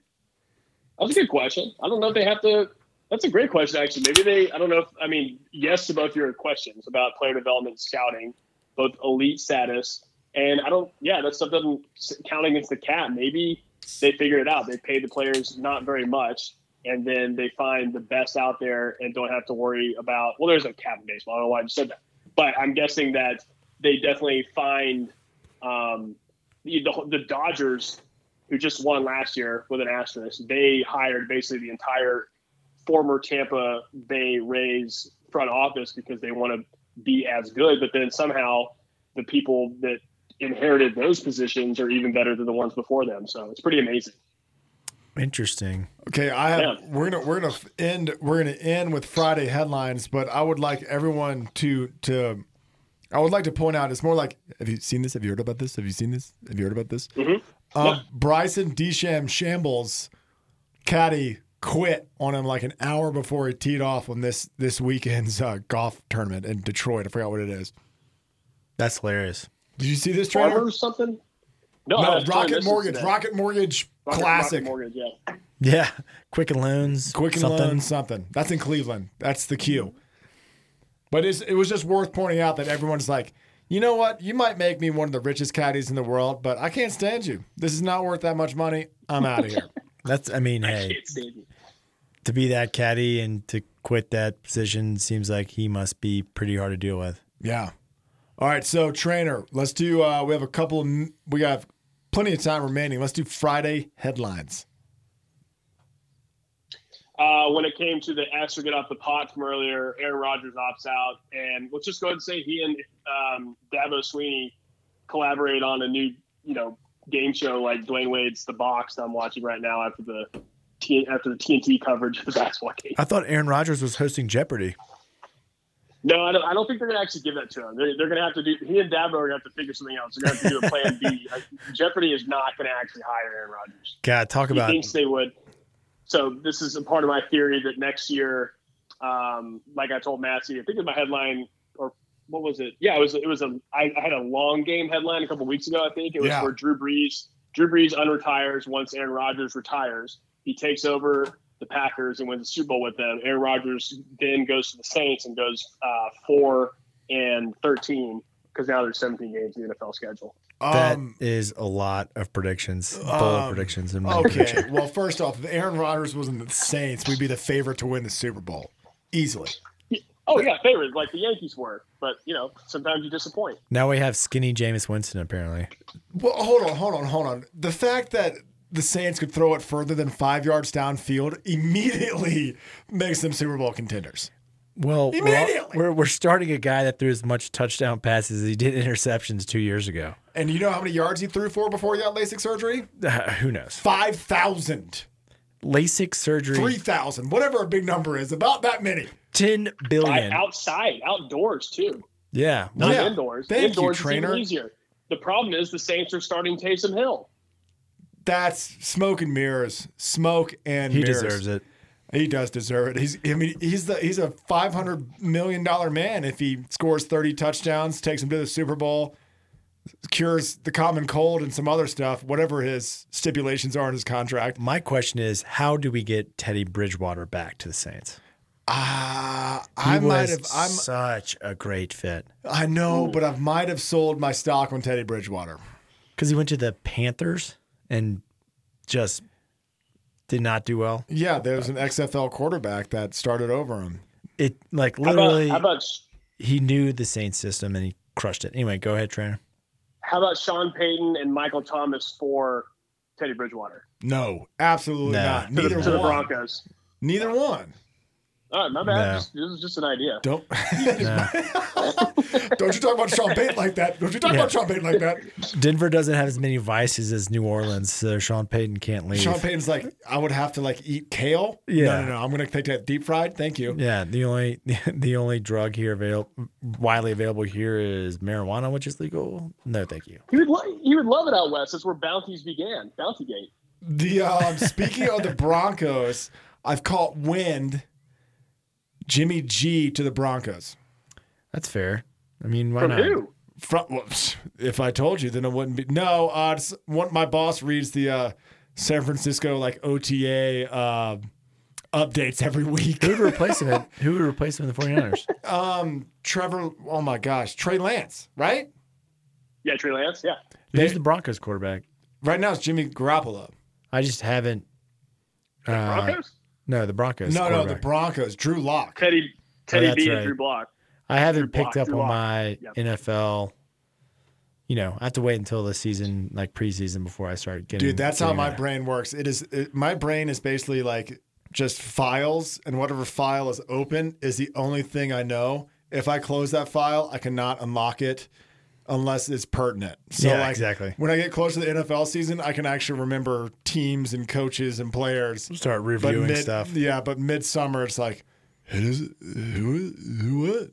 That's a good question. I don't know if they have to. That's a great question, actually. Maybe they. I don't know if. I mean, yes to both your questions about player development, scouting, both elite status, and I don't. Yeah, that stuff doesn't count against the cap. Maybe they figured it out. They pay the players not very much, and then they find the best out there and don't have to worry about. Well, there's no cap in baseball. I don't know why I just said that, but I'm guessing that they definitely find um, the the Dodgers who just won last year with an asterisk, they hired basically the entire former Tampa Bay Rays front office because they want to be as good. But then somehow the people that inherited those positions are even better than the ones before them. So it's pretty amazing. Interesting. Okay, I have. Yeah. We're gonna we're gonna end we're gonna end with Friday headlines, but I would like everyone to to. I would like to point out it's more like have you seen this? Have you heard about this? Have you seen this? Have you heard about this? Mhm. Um, Yeah. Bryson DeCham Shambles caddy quit on him like an hour before he teed off on this this weekend's uh, golf tournament in Detroit. I forgot what it is. That's hilarious. Did you see this trailer? Or something? No, I No, was trying to Rocket Mortgage. Rocket Mortgage Rocket- Classic. Rocket Mortgage, yeah. Yeah, Quicken Loans. Quicken something. Loans, something. That's in Cleveland. That's the Q. But it's, it was just worth pointing out that everyone's like, you know what? You might make me one of the richest caddies in the world, but I can't stand you. This is not worth that much money. I'm out of here. (laughs) That's. I mean, I hey, can't stand you. To be that caddy and to quit that position seems like he must be pretty hard to deal with. Yeah. All right. So, trainer, let's do. Uh, we have a couple. Of, we got plenty of time remaining. Let's do Friday headlines. Uh, when it came to the Astro get off the pot from earlier, Aaron Rodgers opts out, and let's just go ahead and say he and um, Dabo Sweeney collaborate on a new you know game show like Dwyane Wade's The Box that I'm watching right now after the T- after the TNT coverage of the basketball game. I thought Aaron Rodgers was hosting Jeopardy. No, I don't, I don't think they're going to actually give that to him. They're, they're going to have to do. He and Dabo are going to have to figure something else. They're going to have to do a plan B. (laughs) Like, Jeopardy is not going to actually hire Aaron Rodgers. God, talk He about thinks they would. So this is a part of my theory that next year, um, like I told Massey, I think in my headline or what was it? Yeah, it was. It was a. I, I had a long game headline a couple weeks ago. I think it was Yeah. where Drew Brees. Drew Brees unretires once Aaron Rodgers retires. He takes over the Packers and wins the Super Bowl with them. Aaron Rodgers then goes to the Saints and goes uh, four and thirteen because now there's 17 games in the NFL schedule. that Um, is a lot of predictions, bold um, predictions in my okay. prediction. (laughs) Well, first off, if Aaron Rodgers was in the Saints, we'd be the favorite to win the Super Bowl easily. Oh yeah, favorites like the Yankees were, but you know sometimes you disappoint. Now we have skinny Jameis Winston apparently. Well, hold on, hold on, hold on. The fact that the Saints could throw it further than five yards downfield immediately (laughs) makes them Super Bowl contenders. Well, we're, Immediately. we're we're starting a guy that threw as much touchdown passes as he did interceptions two years ago. And you know how many yards he threw for before he got LASIK surgery? Uh, who knows? 5,000, LASIK surgery, 3,000, whatever a big number is, about that many. ten I, billion. outside, outdoors too, yeah, not Yeah. indoors. Thank you, indoors is trainer. even easier. The problem is the Saints are starting Taysom Hill. That's smoke and mirrors. Smoke and he mirrors. deserves it. He does deserve it. He's I mean he's the he's a 500 million dollar man if he scores 30 touchdowns, takes him to the Super Bowl, cures the common cold and some other stuff, whatever his stipulations are in his contract. My question is, how do we get Teddy Bridgewater back to the Saints? Ah, I might have I'm such a great fit I know, but I might have sold my stock on Teddy Bridgewater. because he went to the Panthers and just did not do well. Yeah, there was an XFL quarterback that started over him. It like How about, literally, how about he knew the Saints system and he crushed it. Anyway, go ahead, trainer. how about Sean Payton and Michael Thomas for Teddy Bridgewater No, absolutely No. not. to the, Neither to the. Broncos? Neither one. All right, my bad. No. Just- this is just an idea. Don't (laughs) No. (laughs) don't you talk about Sean Payton like that. Don't you talk Yeah. about Sean Payton like that. Denver doesn't have as many vices as New Orleans, so Sean Payton can't leave. Sean Payton's like, I would have to like eat kale. Yeah. No, no, no. I'm gonna take that deep fried. Thank you. yeah, the only (laughs) the only drug here available widely available here is marijuana, which is legal. No, thank you. He would lo- he would love it out west. That's where bounties began. Bounty Gate. The um, speaking of the Broncos, I've caught wind. Jimmy G to the Broncos. That's fair. I mean, why From not? who? From, well, if I told you, then it wouldn't be. No, uh, one, my boss reads the uh, San Francisco like OTA uh, updates every (laughs) week. Who would replace him? At, who would replace him in the 49ers? (laughs) Um, Trevor. Oh my gosh, Trey Lance, right? Yeah, Trey Lance. Yeah. Who's the Broncos quarterback? Right now it's Jimmy Garoppolo. I just haven't. Uh, Broncos. No, the Broncos. no, no, the. Broncos. Drew Lock. Teddy Teddy oh, that's B right. and Drew Block. I haven't Drew picked Lock, up Drew on Lock. my Yep. NFL. You know, I have to wait until the season, like preseason, before I start getting. Dude, that's how my there. brain works. It is it, my brain is basically like just files, and whatever file is open is the only thing I know. If I close that file, I cannot unlock it unless it's pertinent. So Yeah, like exactly. when I get close to the NFL season, I can actually remember teams and coaches and players. Start But reviewing mid, stuff. yeah, but midsummer it's like who is it? who who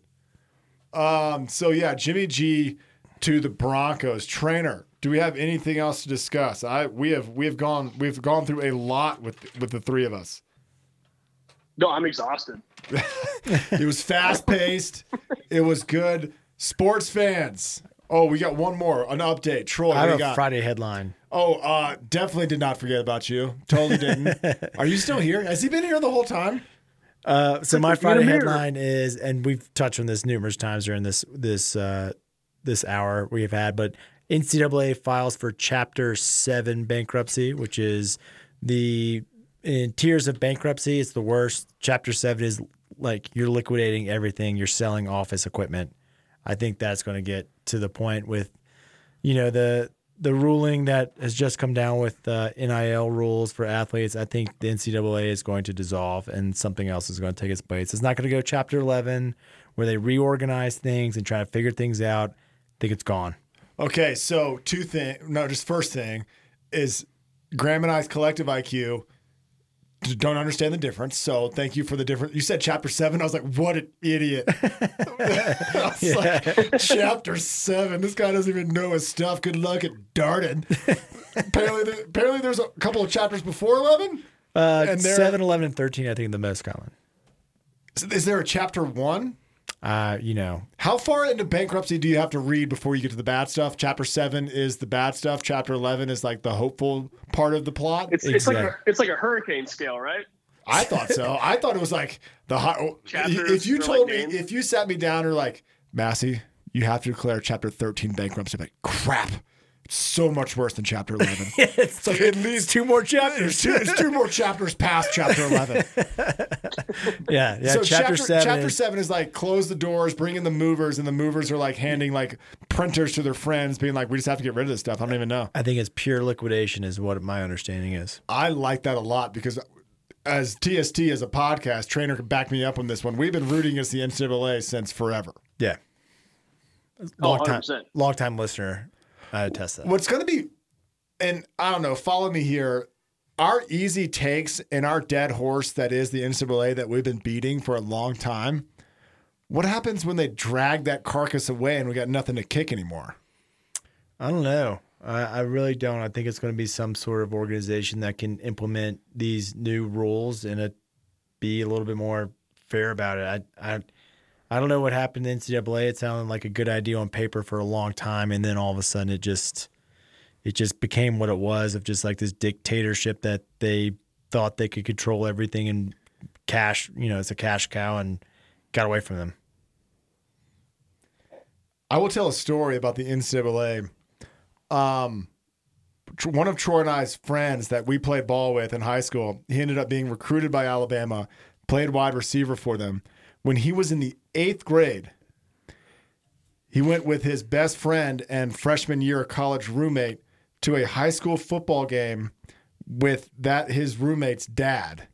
what? Um. So yeah, Jimmy G to the Broncos trainer. Do we have anything else to discuss? I we have we have gone we've gone through a lot with with the three of us. No, I'm exhausted. (laughs) It was fast paced. it was good. Sports fans. Oh, we got one more an update. Troy, I what have do a you got? Friday headline. Oh, uh, definitely did not forget about you. Totally didn't. (laughs) Are you still here? Has he been here the whole time? Uh, so my Look in the Friday headline is, and we've touched on this numerous times during this this uh, this hour we've had, but NCAA files for Chapter Seven bankruptcy, which is the in tiers of bankruptcy. It's the worst. Chapter Seven is like you're liquidating everything. You're selling office equipment. I think that's going to get to the point with, you know, the the ruling that has just come down with uh, NIL rules for athletes. I think the NCAA is going to dissolve and something else is going to take its place. It's not going to go Chapter 11 where they reorganize things and try to figure things out. I think it's gone. Okay, so two thing. No, just first thing is Graham and I's collective IQ don't understand the difference. So thank you for the difference. You said chapter seven. I was like, what an idiot. (laughs) I was (laughs) like, chapter seven. This guy doesn't even know his stuff. Good luck at darting. (laughs) apparently, there, apparently, there's a couple of chapters before eleven. Uh, And 7, 11, and 13, I think, the most common. So Is there a chapter one? Uh, you know, How far into bankruptcy do you have to read before you get to the bad stuff? Chapter seven is the bad stuff. Chapter eleven is like the hopeful part of the plot. It's it's like a, it's like a hurricane scale, right? I thought so. (laughs) I thought it was like the hot. Chapters If you told like, me, names? if you sat me down or like Massey, you have to declare chapter thirteen bankruptcy. I'm like crap. It's so much worse than chapter eleven. (laughs) it's like at least two more There's chapters. two, there's two more chapters past chapter eleven. (laughs) yeah, yeah. so chapter, chapter, 7. chapter is- seven is like close the doors, bring in the movers, and the movers are like handing like printers to their friends, being like, "We just have to get rid of this stuff." I don't even know. I think it's pure liquidation, is what my understanding is. I like that a lot because as TST as a podcast trainer can back me up on this one. We've been rooting against the NCAA since forever. Yeah. Oh, Long time, 100%. long time listener. I attest that. What's going to be, and I don't know, follow me here. Our easy takes and our dead horse that is the NCAA that we've been beating for a long time. What happens when they drag that carcass away and we got nothing to kick anymore? I don't know. I, I really don't. I think it's going to be some sort of organization that can implement these new rules and it be a little bit more fair about it. I, I, I don't know what happened in NCAA. It sounded like a good idea on paper for a long time, and then all of a sudden it just, it just became what it was of just like this dictatorship that they thought they could control everything and cash. You know, it's a cash cow and got away from them. I will tell a story about the NCAA. Um, one of Troy and I's friends that we played ball with in high school, he ended up being recruited by Alabama, played wide receiver for them. When he was in the eighth grade, he went with his best friend and freshman year college roommate to a high school football game with that his roommate's dad.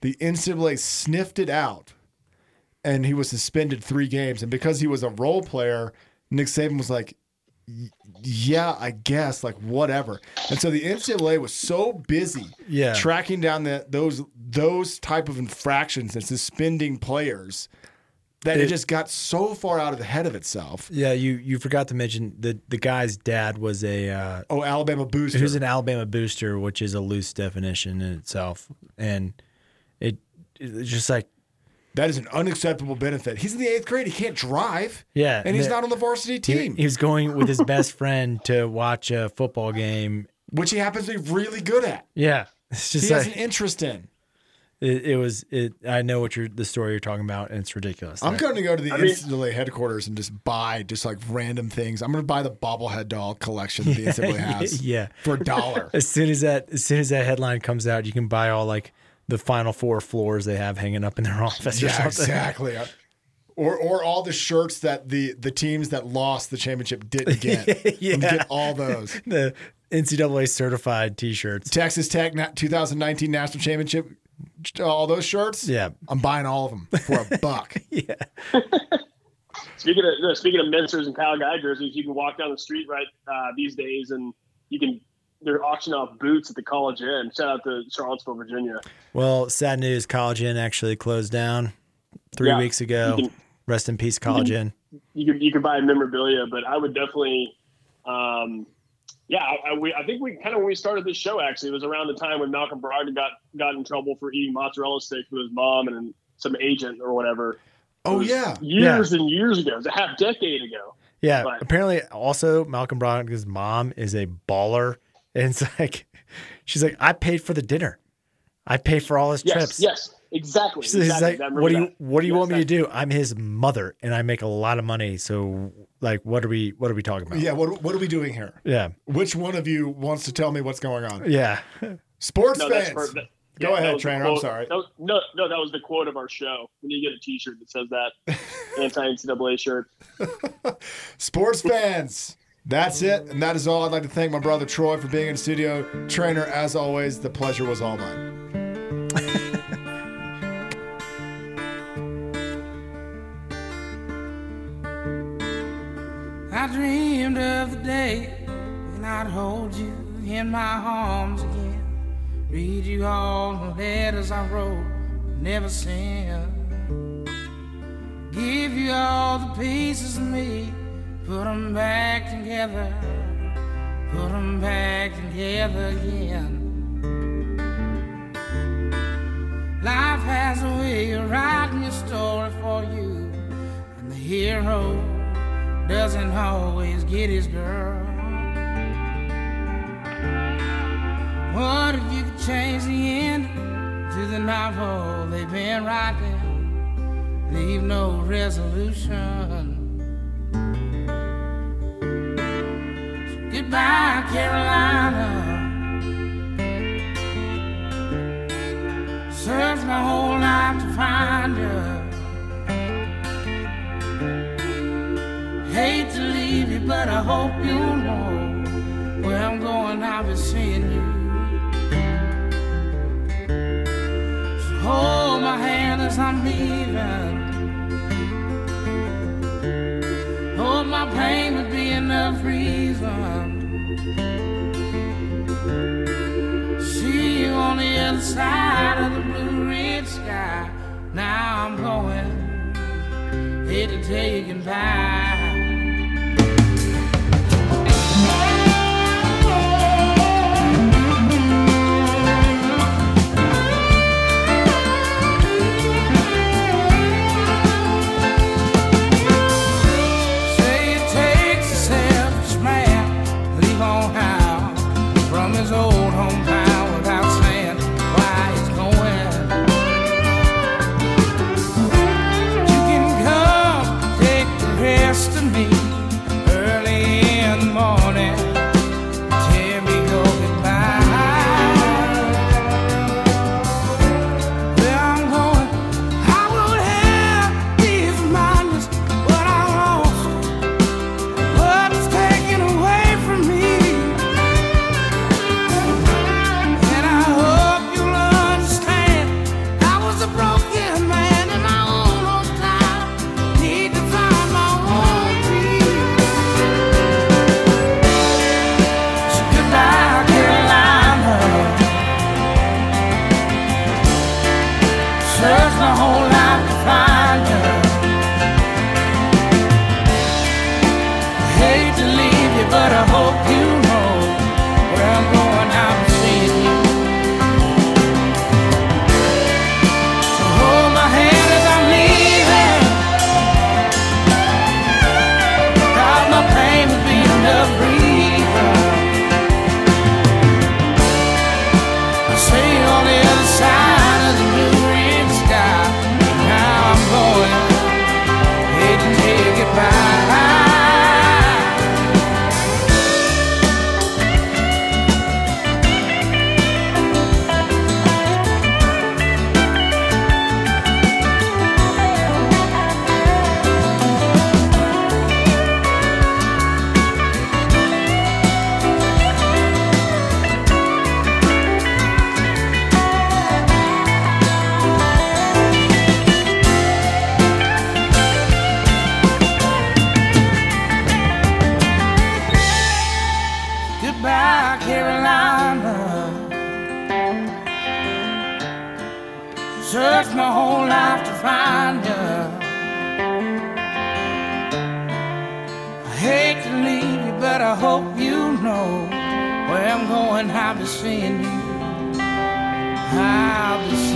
The NCAA sniffed it out and he was suspended three games. And because he was a role player, Nick Saban was like, "Yeah, I guess, like whatever." And so the NCAA was so busy, Yeah. tracking down that those those type of infractions and suspending players that it, It- just got so far out of the head of itself. Yeah, you you forgot to mention the the guy's dad was a uh, Oh, Alabama booster. Who's an Alabama booster, which is a loose definition in itself, and it it's just like that is an unacceptable benefit. He's in the eighth grade. He can't drive. Yeah, and he's the- not on the varsity team, he was going with his (laughs) best friend to watch a football game. which he happens to be really good at. Yeah, it's just He just has an interest in. It, it was. It I know what you're the story you're talking about, and it's ridiculous. I'm going to go to the I mean- NCAA headquarters and just buy just like random things. I'm going to buy the bobblehead doll collection that the (laughs) NCAA has (laughs) yeah. for a dollar. (laughs) As soon as that as soon as that headline comes out, you can buy all like the final four floors they have hanging up in their office or yeah, something. exactly. Uh, or, or all the shirts that the, the teams that lost the championship didn't get. Yeah. Get all those. The NCAA certified T-shirts. Texas Tech na- 2019 national championship, all those shirts. Yeah. I'm buying all of them for a (laughs) buck. Yeah. (laughs) Speaking of no, speaking of Minsters and Kyle Guy jerseys, you can walk down the street right uh, these days, and you can they're auctioning off boots at the College Inn. Shout out to Charlottesville, Virginia. Well, sad news. College Inn actually closed down three Yeah. weeks ago. Can- Rest in peace, College Inn. You could you could buy memorabilia, but I would definitely, um, yeah, I, I, we, I think we kind of when we started this show actually it was around the time when Malcolm Brogdon got got in trouble for eating mozzarella sticks with his mom and some agent or whatever. Oh, yeah. years and years ago. It was a half decade ago. Yeah. But- apparently, also Malcolm Brogdon's mom is a baller, (laughs) and it's like she's like, I paid for the dinner. I pay for all his Yes, trips. yes, exactly. She's exactly. like, I what do you what do you Yes, want me to do? I'm his mother, and I make a lot of money. So, like, what are we what are we talking about? Yeah, what, what are we doing here? yeah, Which one of you wants to tell me what's going on? yeah. Sports No, that's fans. per- that- Go yeah, ahead, that was trainer. I'm sorry. was- no, no, that was the quote of our show. When you get a T-shirt that says that, (laughs) anti NCAA shirt. (laughs) Sports fans. That's it. And that is all. I'd like to thank my brother Troy for being in the studio. Trainer, as always, the pleasure was all mine. (laughs) I dreamed of the day when I'd hold you in my arms again. Read you all the letters I wrote, never sent. Give you all the pieces of me, put them back together, put them back together again. Life has a way of writing your story for you, and the hero doesn't always get his girl. What if you could change the end to the novel they've been writing? Leave no resolution. So goodbye, Carolina. Searched my whole life to find you. Hate to leave you, but I hope you know where I'm going. I'll be seeing you. So hold my hand as I'm leaving. Hope my pain would be enough reason. See you on the other side of the blue red sky. Now I'm going here to tell you goodbye. Ah. the